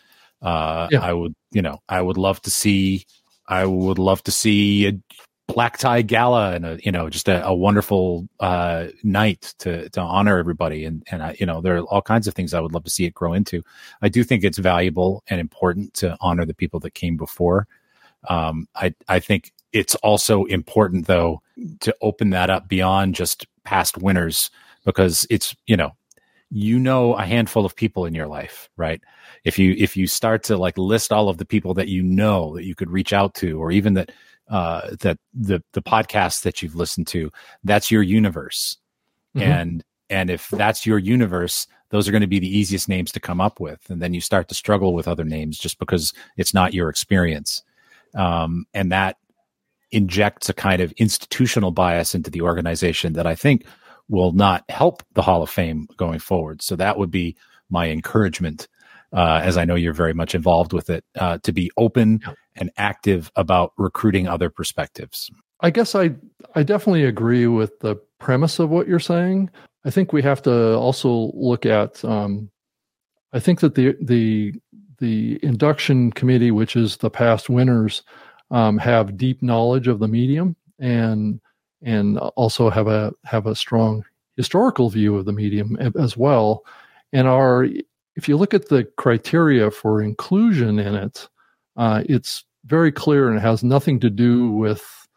Uh, yeah. I would, you know, I would love to see, I would love to see a black tie gala and a, you know, just a, a wonderful uh, night to to honor everybody. And and I, you know, there are all kinds of things I would love to see it grow into. I do think it's valuable and important to honor the people that came before. Um, I I think it's also important though to open that up beyond just past winners because it's you know you know a handful of people in your life right? If you if you start to like list all of the people that you know that you could reach out to or even that uh that the the podcasts that you've listened to that's your universe. Mm-hmm. and and if that's your universe those are going to be the easiest names to come up with. And then you start to struggle with other names just because it's not your experience. Um, and that injects a kind of institutional bias into the organization that I think will not help the Hall of Fame going forward. So that would be my encouragement, uh, as I know you're very much involved with it, uh, to be open and active about recruiting other perspectives. I guess I I definitely agree with the premise of what you're saying. I think we have to also look at. Um, I think that the the the induction committee, which is the past winners, um, have deep knowledge of the medium and and also have a have a strong historical view of the medium as well and are if you look at the criteria for inclusion in it uh, it's very clear and it has nothing to do with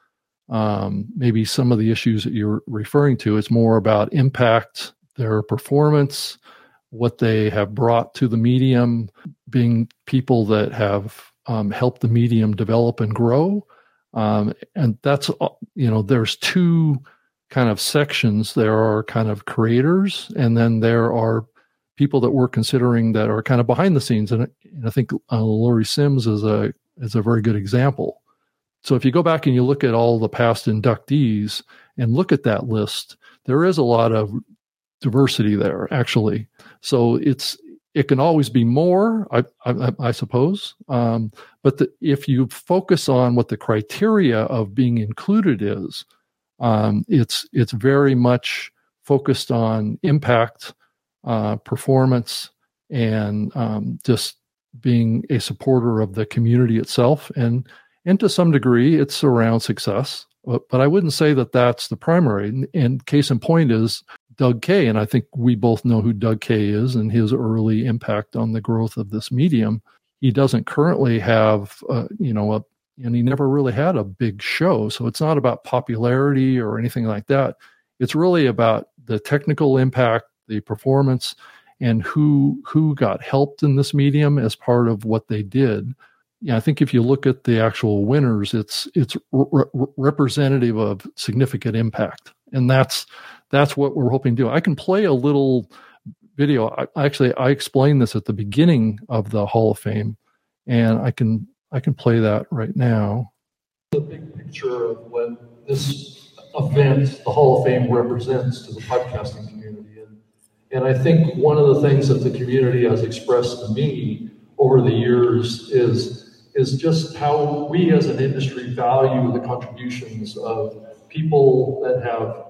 um, maybe some of the issues that you're referring to it's more about impact their performance what they have brought to the medium being people that have um, help the medium develop and grow. Um, and that's, uh, you know, there's two kind of sections. There are kind of creators, and then there are people that we're considering that are kind of behind the scenes. And, and I think uh, Laurie Sims is a is a very good example. So if you go back and you look at all the past inductees and look at that list, there is a lot of diversity there actually. So it's it can always be more, I, I, I suppose. Um, but the, if you focus on what the criteria of being included is, um, it's it's very much focused on impact, uh, performance, and um, just being a supporter of the community itself, and and to some degree, it's around success. But, but I wouldn't say that that's the primary. And, and case in point is Doug Kaye, and I think we both know who Doug Kaye is and his early impact on the growth of this medium. He doesn't currently have, uh, you know, a, and he never really had a big show. So it's not about popularity or anything like that. It's really about the technical impact, the performance, and who who got helped in this medium as part of what they did. Yeah, I think if you look at the actual winners, it's it's re- representative of significant impact, and that's that's what we're hoping to do. I can play a little video. I, actually, I explained this at the beginning of the Hall of Fame, and I can I can play that right now. The big picture of what this event, the Hall of Fame, represents to the podcasting community, and and I think one of the things that the community has expressed to me over the years is is just how we as an industry value the contributions of people that have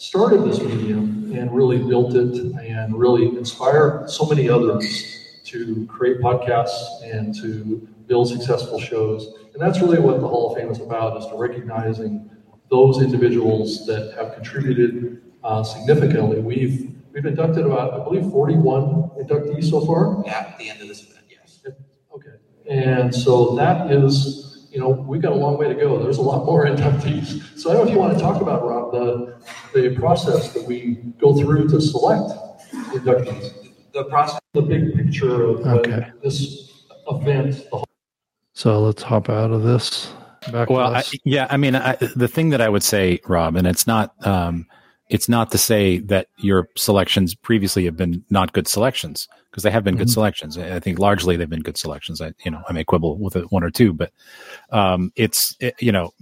started this medium and really built it and really inspired so many others to create podcasts and to build successful shows. And that's really what the Hall of Fame is about, is to recognizing those individuals that have contributed uh, significantly. We've we've inducted about, I believe, 41 inductees so far. At the end of this event, yes. Okay. And so that is you know, we've got a long way to go. There's a lot more inductees. So I don't know if you want to talk about, Rob, the, the process that we go through to select inductees. The process, the big picture of okay. this event. so let's hop out of this. Back well, I, yeah, I mean, I, the thing that I would say, Rob, and it's not, um, it's not to say that your selections previously have been not good selections because they have been mm-hmm. good selections. I think largely they've been good selections. I, you know, I may quibble with one or two, but um, it's it, you know,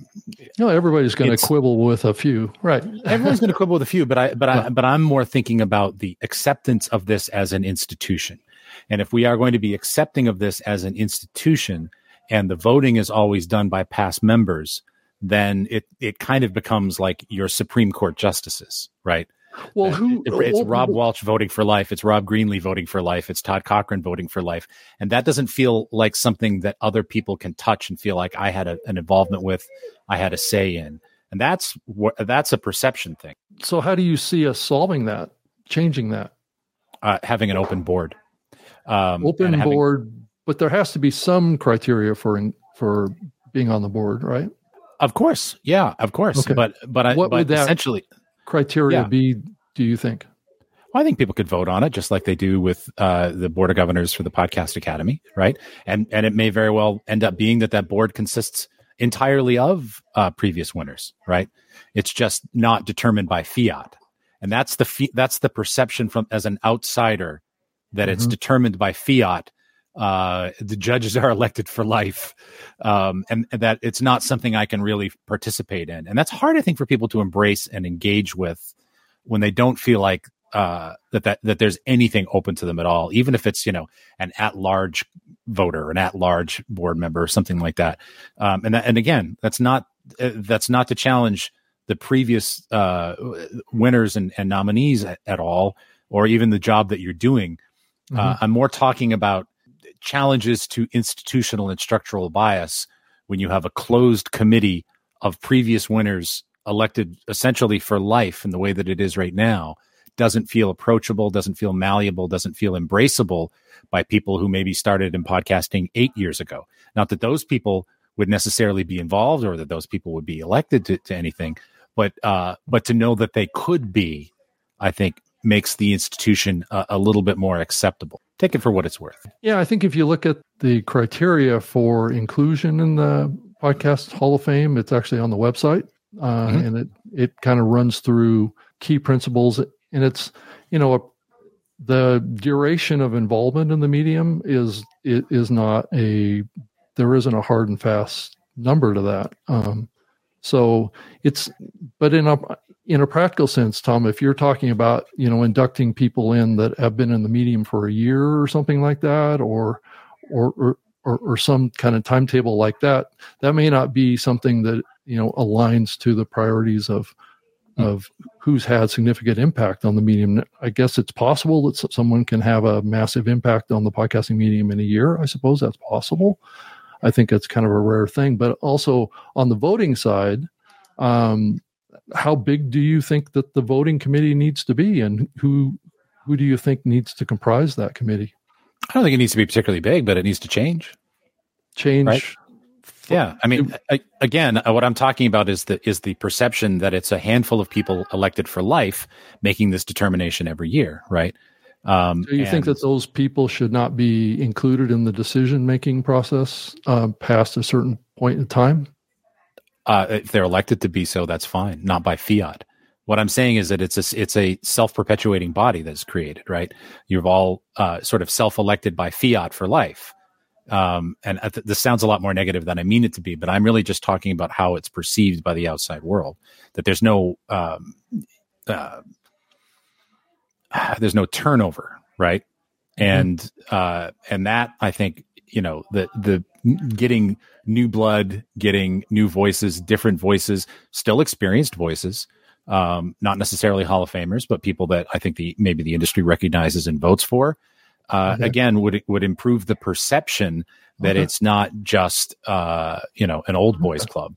no, everybody's going to quibble with a few, right? everyone's going to quibble with a few, but I, but I, but I'm more thinking about the acceptance of this as an institution, and if we are going to be accepting of this as an institution, and the voting is always done by past members then it it kind of becomes like your Supreme Court justices, right? Well, who? It, it's Rob Walch voting for life. It's Rob Greenlee voting for life. It's Todd Cochran voting for life, and that doesn't feel like something that other people can touch and feel like I had a, an involvement with, I had a say in, and that's what that's a perception thing. So, how do you see us solving that, changing that? Uh, having an open board, um, open having, board, but there has to be some criteria for for being on the board, right? Of course, yeah, of course. Okay. But but I, what but would that essentially criteria yeah. be? Do you think? Well, I think people could vote on it just like they do with uh, the board of governors for the podcast academy, right? And and it may very well end up being that that board consists entirely of uh, previous winners, right? It's just not determined by fiat, and that's the that's the perception from as an outsider that mm-hmm. it's determined by fiat uh, the judges are elected for life, um, and, and, that it's not something I can really participate in, and that's hard, I think, for people to embrace and engage with when they don't feel like uh, that that that there's anything open to them at all, even if it's you know an at-large voter, an at-large board member, or something like that. Um, and that, and again, that's not uh, that's not to challenge the previous uh, winners and, and nominees at, at, all, or even the job that you're doing. Uh, mm-hmm. I'm more talking about challenges to institutional and structural bias when you have a closed committee of previous winners elected essentially for life in the way that it is right now doesn't feel approachable, doesn't feel malleable, doesn't feel embraceable by people who maybe started in podcasting eight years ago. Not that those people would necessarily be involved or that those people would be elected to, to anything, but uh, but to know that they could be, I think, makes the institution a, a little bit more acceptable take it for what it's worth. Yeah, I think if you look at the criteria for inclusion in the podcast Hall of Fame, it's actually on the website, uh, mm-hmm. and it it kind of runs through key principles, and it's you know a, the duration of involvement in the medium is it is not a there isn't a hard and fast number to that. Um, so it's but in a in a practical sense, Tom, if you're talking about, you know, inducting people in that have been in the medium for a year or something like that, or, or, or, or, or some kind of timetable like that, that may not be something that, you know, aligns to the priorities of, hmm. of who's had significant impact on the medium. I guess it's possible that someone can have a massive impact on the podcasting medium in a year. I suppose that's possible. I think it's kind of a rare thing, but also on the voting side, um, how big do you think that the voting committee needs to be, and who who do you think needs to comprise that committee? I don't think it needs to be particularly big, but it needs to change. Change. Right? Yeah, I mean, I, again, uh, what I'm talking about is the is the perception that it's a handful of people elected for life making this determination every year, right? Um, so you and, think that those people should not be included in the decision making process uh, past a certain point in time? Uh, if they're elected to be so, that's fine, not by fiat. What I'm saying is that it's a it's a self perpetuating body that's created, right? You've all uh, sort of self elected by fiat for life. Um, and th- this sounds a lot more negative than I mean it to be, but I'm really just talking about how it's perceived by the outside world. That there's no um, uh, there's no turnover, right? Mm-hmm. And uh, and that I think you know the the getting new blood, getting new voices, different voices, still experienced voices, um, not necessarily Hall of Famers, but people that I think the maybe the industry recognizes and votes for. Uh, okay. Again, would would improve the perception that okay. it's not just uh, you know an old boys okay. club.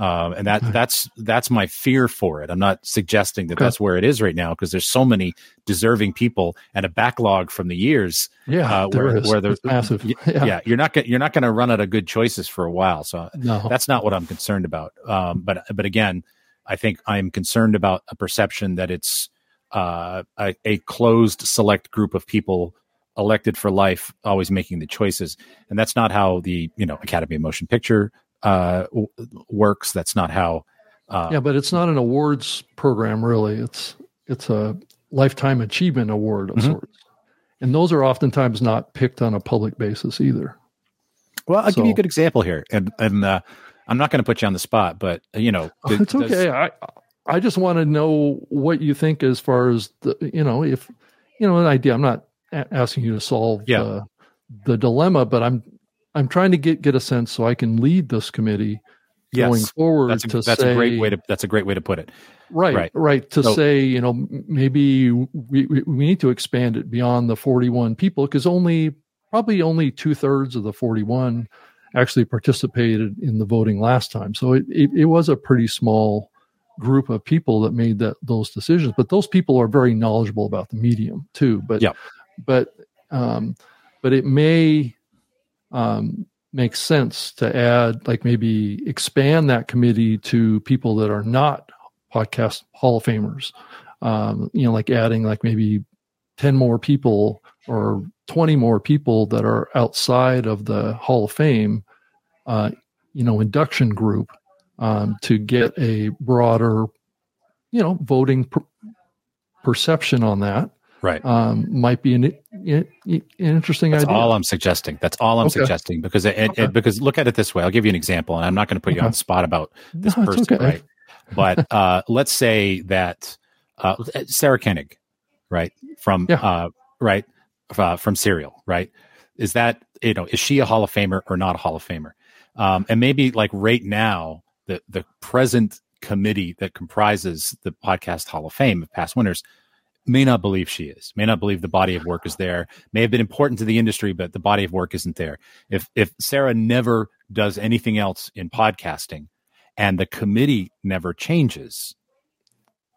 Um, and that that's that's my fear for it. I'm not suggesting that okay. that's where it is right now because there's so many deserving people and a backlog from the years. Yeah, uh, where where there's massive. Yeah. yeah. you're not you're not going to run out of good choices for a while. So no. that's not what I'm concerned about. Um, but but again, I think I'm concerned about a perception that it's uh, a, a closed select group of people elected for life always making the choices and that's not how the you know academy of motion picture uh, works. That's not how Uh, yeah, but it's not an awards program really. It's it's a lifetime achievement award of Mhm. sorts, and those are oftentimes not picked on a public basis either. Well, I'll give you a good example here, and and uh, I'm not going to put you on the spot, but uh, you know, th- it's does- okay. I I just want to know what you think as far as the you know if you know an idea. I'm not a- asking you to solve Yeah. the, the dilemma, but I'm I'm trying to get get a sense so I can lead this committee going forward that's a, to that's say a great way to that's a great way to put it. right right. right, to So- say you know maybe we we we need to expand it beyond the 41 people because only probably only two thirds of the 41 actually participated in the voting last time so it, it, it was a pretty small group of people that made that those decisions but those people are very knowledgeable about the medium too but Yeah. but um but it may um make sense to add like maybe expand that committee to people that are not podcast hall of famers um you know like adding like maybe 10 more people or 20 more people that are outside of the hall of fame uh you know induction group um to get a broader you know voting per- perception on that Right. um might be an, an, an interesting That's idea all I'm suggesting. That's all I'm Okay. suggesting because it, it- Okay. because look at it this way. I'll give you an example, and I'm not going to put you on the spot about this No, person, okay. right? But uh, let's say that uh, Sarah Koenig, right from Yeah. uh, right uh, from Serial, right? Is that you know is she a Hall of Famer or not a Hall of Famer? Um, and maybe like right now, the the present committee that comprises the podcast Hall of Fame of past winners may not believe she is, may not believe the body of work is there, may have been important to the industry, but the body of work isn't there. If if Sarah never does anything else in podcasting and the committee never changes,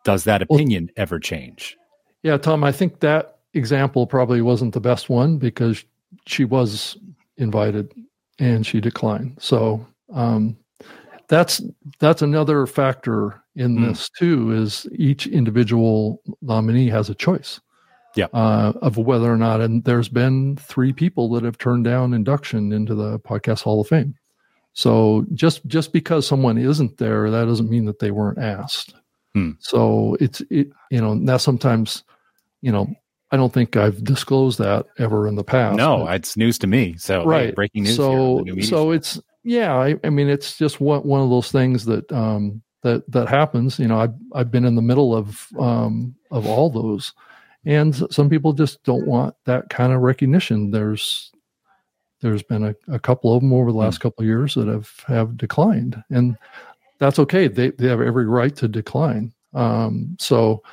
does that Well- opinion ever change? Yeah, Tom, I think that example probably wasn't the best one because she was invited and she declined. So um, that's that's another factor in Mm. this too. Is each individual nominee has a choice, Yeah. uh, of whether or not. And there's been three people that have turned down induction into the Podcast Hall of Fame. So just just because someone isn't there, that doesn't mean that they weren't asked. Hmm. So it's it you know now sometimes you know I don't think I've disclosed that ever in the past. No, but- it's news to me. So hey, right breaking news. So so Show. it's yeah. I, I mean it's just one one of those things that um that that happens. You know I've I've been in the middle of um of all those, and some people just don't want that kind of recognition. There's there's been a, a couple of them over the last couple of years that have have declined, and that's okay. They they have every right to decline. Um, so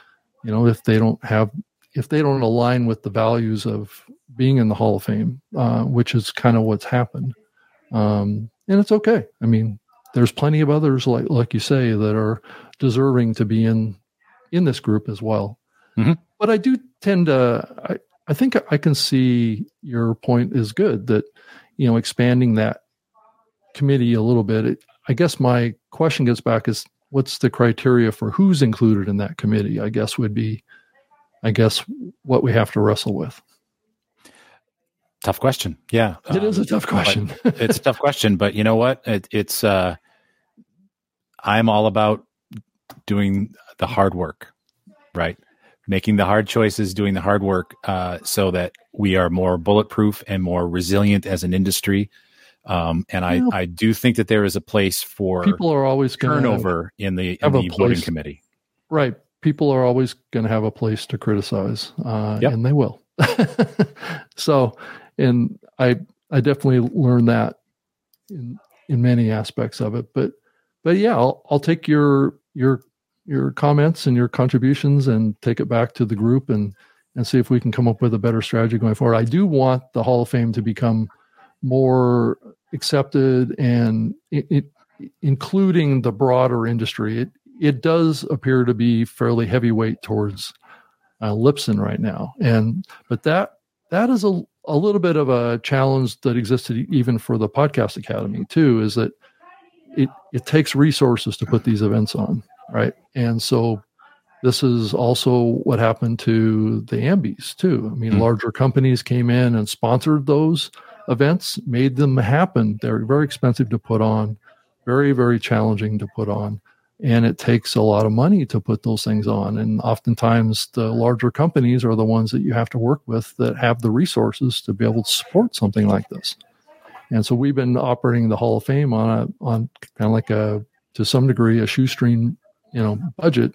you know if they don't have if they don't align with the values of being in the Hall of Fame, uh, which is kind of what's happened, um, and it's okay. I mean, there's plenty of others like like you say that are deserving to be in in this group as well. Mhm. But I do tend to I, I think I can see your point is good that you know expanding that committee a little bit. It, I guess my question gets back is what's the criteria for who's included in that committee? I guess would be I guess what we have to wrestle with. Tough question. Yeah, It is Um, a tough question. it's a tough question, but you know what? It, it's uh, I'm all about doing the hard work, right? Making the hard choices, doing the hard work, uh, so that we are more bulletproof and more resilient as an industry. Um, and I. I do think that there is a place for People are always going to turnover in the, in have the voting committee. Right. People are always going to have a place to criticize, uh, Yep. and they will. so, and I I definitely learned that in in many aspects of it. But but yeah, I'll I'll take your your your comments and your contributions and take it back to the group and and see if we can come up with a better strategy going forward. I do want the Hall of Fame to become more accepted and it, it including the broader industry. It it does appear to be fairly heavyweight towards uh, Libsyn right now, and but that that is a a little bit of a challenge that existed even for the Podcast Academy too. Is that it it takes resources to put these events on, right? And so this is also what happened to the Ambies too. I mean, Mm. larger companies came in and sponsored those events, made them happen. They're very expensive to put on, very very challenging to put on. And it takes a lot of money to put those things on. And oftentimes, the larger companies are the ones that you have to work with that have the resources to be able to support something like this. And so we've been operating the Hall of Fame on a on kind of like a to some degree a shoestring you know budget,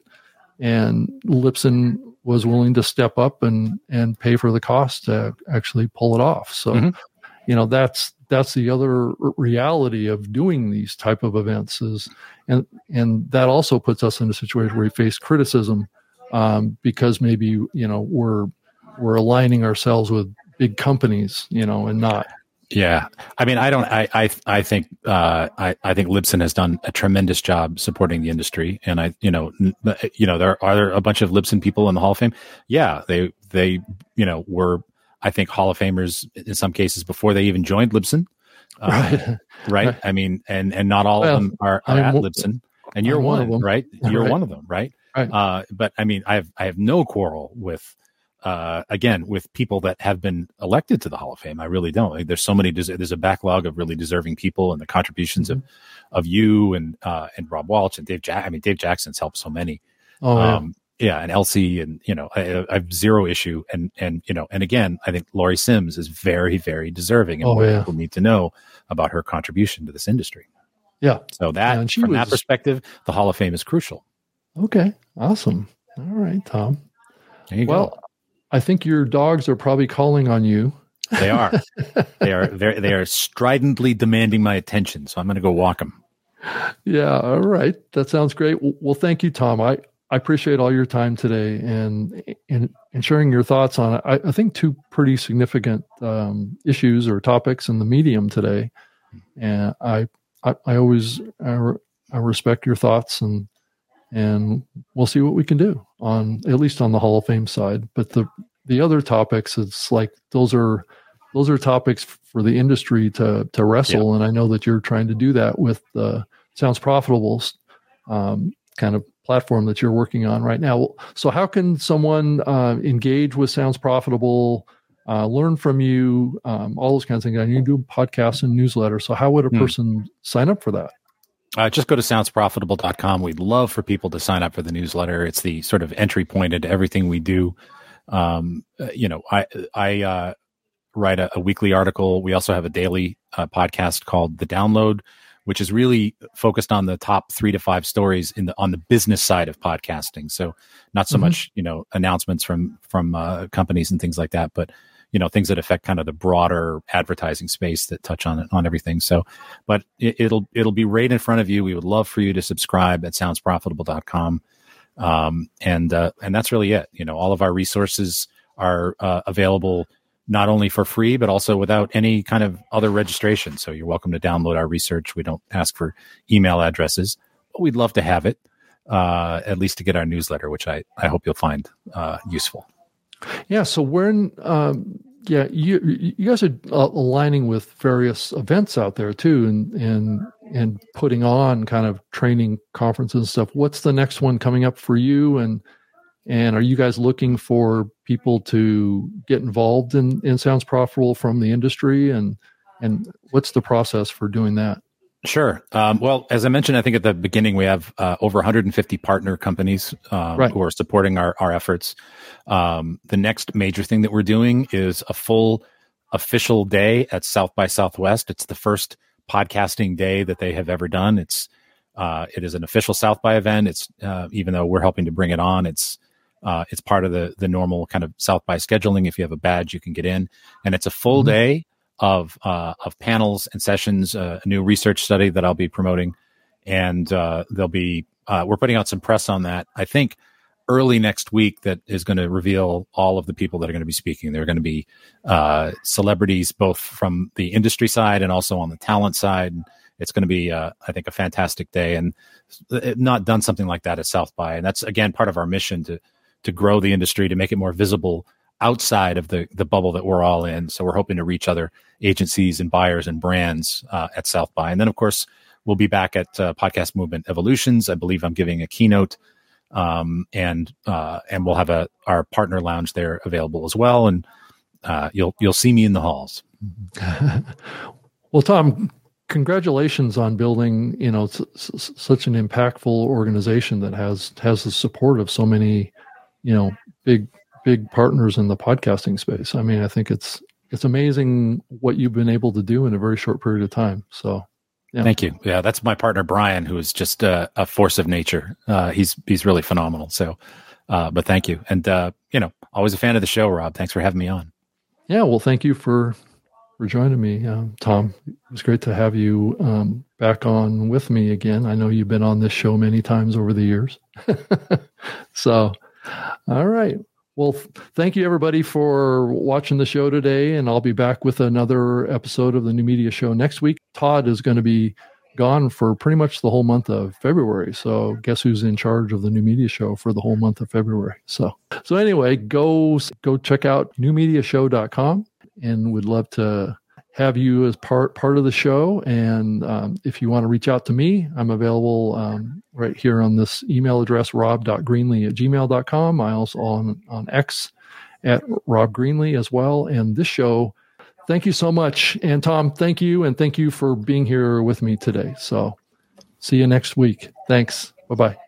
and Libsyn was willing to step up and and pay for the cost to actually pull it off. So, mm-hmm. you know that's that's the other reality of doing these type of events is and and that also puts us in a situation where we face criticism um, because maybe you know we're we're aligning ourselves with big companies you know and not yeah, I mean, I don't. I I I think uh, I I think Libsyn has done a tremendous job supporting the industry, and I you know you know there are there a bunch of Libsyn people in the Hall of Fame. Yeah, they they you know were I think Hall of Famers in some cases before they even joined Libsyn. Uh, right. right. I mean, and and not all well, of them are, are at Libsyn, and you're one, one, of them, right? You're right. one of them, right? Right. Uh, but I mean, I have I have no quarrel with uh, again with people that have been elected to the Hall of Fame. I really don't. Like, there's so many. There's a backlog of really deserving people, and the contributions mm-hmm. of of you and uh, and Rob Walch and Dave. Jack. I mean, Dave Jackson's helped so many. Oh, um, yeah. and Elsie, and you know, I, I, have zero issue, and and you know, and again, I think Laurie Sims is very, very deserving, and oh, more yeah. people need to know about her contribution to this industry. Yeah. So that, yeah, from was... that perspective, the Hall of Fame is crucial. Okay, awesome. All right, Tom. well, go. I think your dogs are probably calling on you. They are. they are. Very, they are stridently demanding my attention. So I'm going to go walk them. Yeah. All right. That sounds great. Well, thank you, Tom. I, I appreciate all your time today and and, and sharing your thoughts on. I, I think two pretty significant um, issues or topics in the medium today, and I I, I always I, I respect your thoughts and and we'll see what we can do on at least on the Hall of Fame side. But the the other topics, it's like those are those are topics for the industry to to wrestle, yeah. and I know that you're trying to do that with the Sounds Profitable um, kind of platform that you're working on right now. So, how can someone uh, engage with Sounds Profitable? Uh, learn from you, um, all those kinds of things. And you do podcasts and newsletters. So, how would a hmm. person sign up for that? Uh, just go to soundsprofitable.com. We'd love for people to sign up for the newsletter. It's the sort of entry point into everything we do. Um, uh, you know, I, I, uh, write a, a, weekly article. We also have a daily uh, podcast called The Download, which is really focused on the top three to five stories in the on the business side of podcasting. So not so mm-hmm. much you know announcements from from uh, companies and things like that, but you know things that affect kind of the broader advertising space that touch on on everything so but it, will it'll be right in front of you we would love for you to subscribe at soundsprofitable.com um, and uh, and that's really it you know all of our resources are uh, available not only for free but also without any kind of other registration so you're welcome to download our research we don't ask for email addresses but we'd love to have it uh, at least to get our newsletter which i i hope you'll find uh, useful yeah. So when, um, yeah, you you guys are uh, aligning with various events out there too, and and and putting on kind of training conferences and stuff. What's the next one coming up for you? And and are you guys looking for people to get involved in in Sounds Profitable from the industry? And and what's the process for doing that? Sure. Um, well, as I mentioned, I think at the beginning we have uh, over 150 partner companies um, right. who are supporting our, our efforts. Um, the next major thing that we're doing is a full official day at South by Southwest. It's the first podcasting day that they have ever done. It's uh, it is an official South by event. It's uh, even though we're helping to bring it on, it's uh, it's part of the the normal kind of South by scheduling. If you have a badge, you can get in, and it's a full mm-hmm. day of uh, of panels and sessions, uh, a new research study that I'll be promoting, and uh, there'll be uh, we're putting out some press on that. I think early next week that is going to reveal all of the people that are going to be speaking. They're going to be uh, celebrities both from the industry side and also on the talent side. It's going to be, uh, I think, a fantastic day, and not done something like that at South by, and that's again part of our mission to to grow the industry to make it more visible outside of the the bubble that we're all in. So we're hoping to reach other agencies and buyers and brands uh, at South by, and then of course we'll be back at uh, Podcast Movement Evolutions. I believe I'm giving a keynote, um, and uh, and we'll have a our partner lounge there available as well, and uh, you'll you'll see me in the halls. well, Tom, congratulations on building you know s- s- such an impactful organization that has has the support of so many you know big big partners in the podcasting space i mean i think it's it's amazing what you've been able to do in a very short period of time so yeah. Thank you. Yeah, that's my partner Brian, who is just a, a force of nature. Uh, he's he's really phenomenal. So, uh, but thank you, and uh, you know, always a fan of the show, Rob. Thanks for having me on. Yeah, well, thank you for for joining me, um, Tom. It was great to have you um, back on with me again. I know you've been on this show many times over the years. so, all right. Well, thank you everybody for watching the show today, and I'll be back with another episode of the New Media Show next week. Todd is going to be gone for pretty much the whole month of February. So, guess who's in charge of the New Media Show for the whole month of February? So, so anyway, go go check out newmediashow.com, and would love to have you as part part of the show. And um, if you want to reach out to me, I'm available um, right here on this email address, rob.greenlee at gmail.com. I also on, on X at Rob Greenlee as well. And this show, thank you so much. And Tom, thank you. And thank you for being here with me today. So see you next week. Thanks. Bye bye.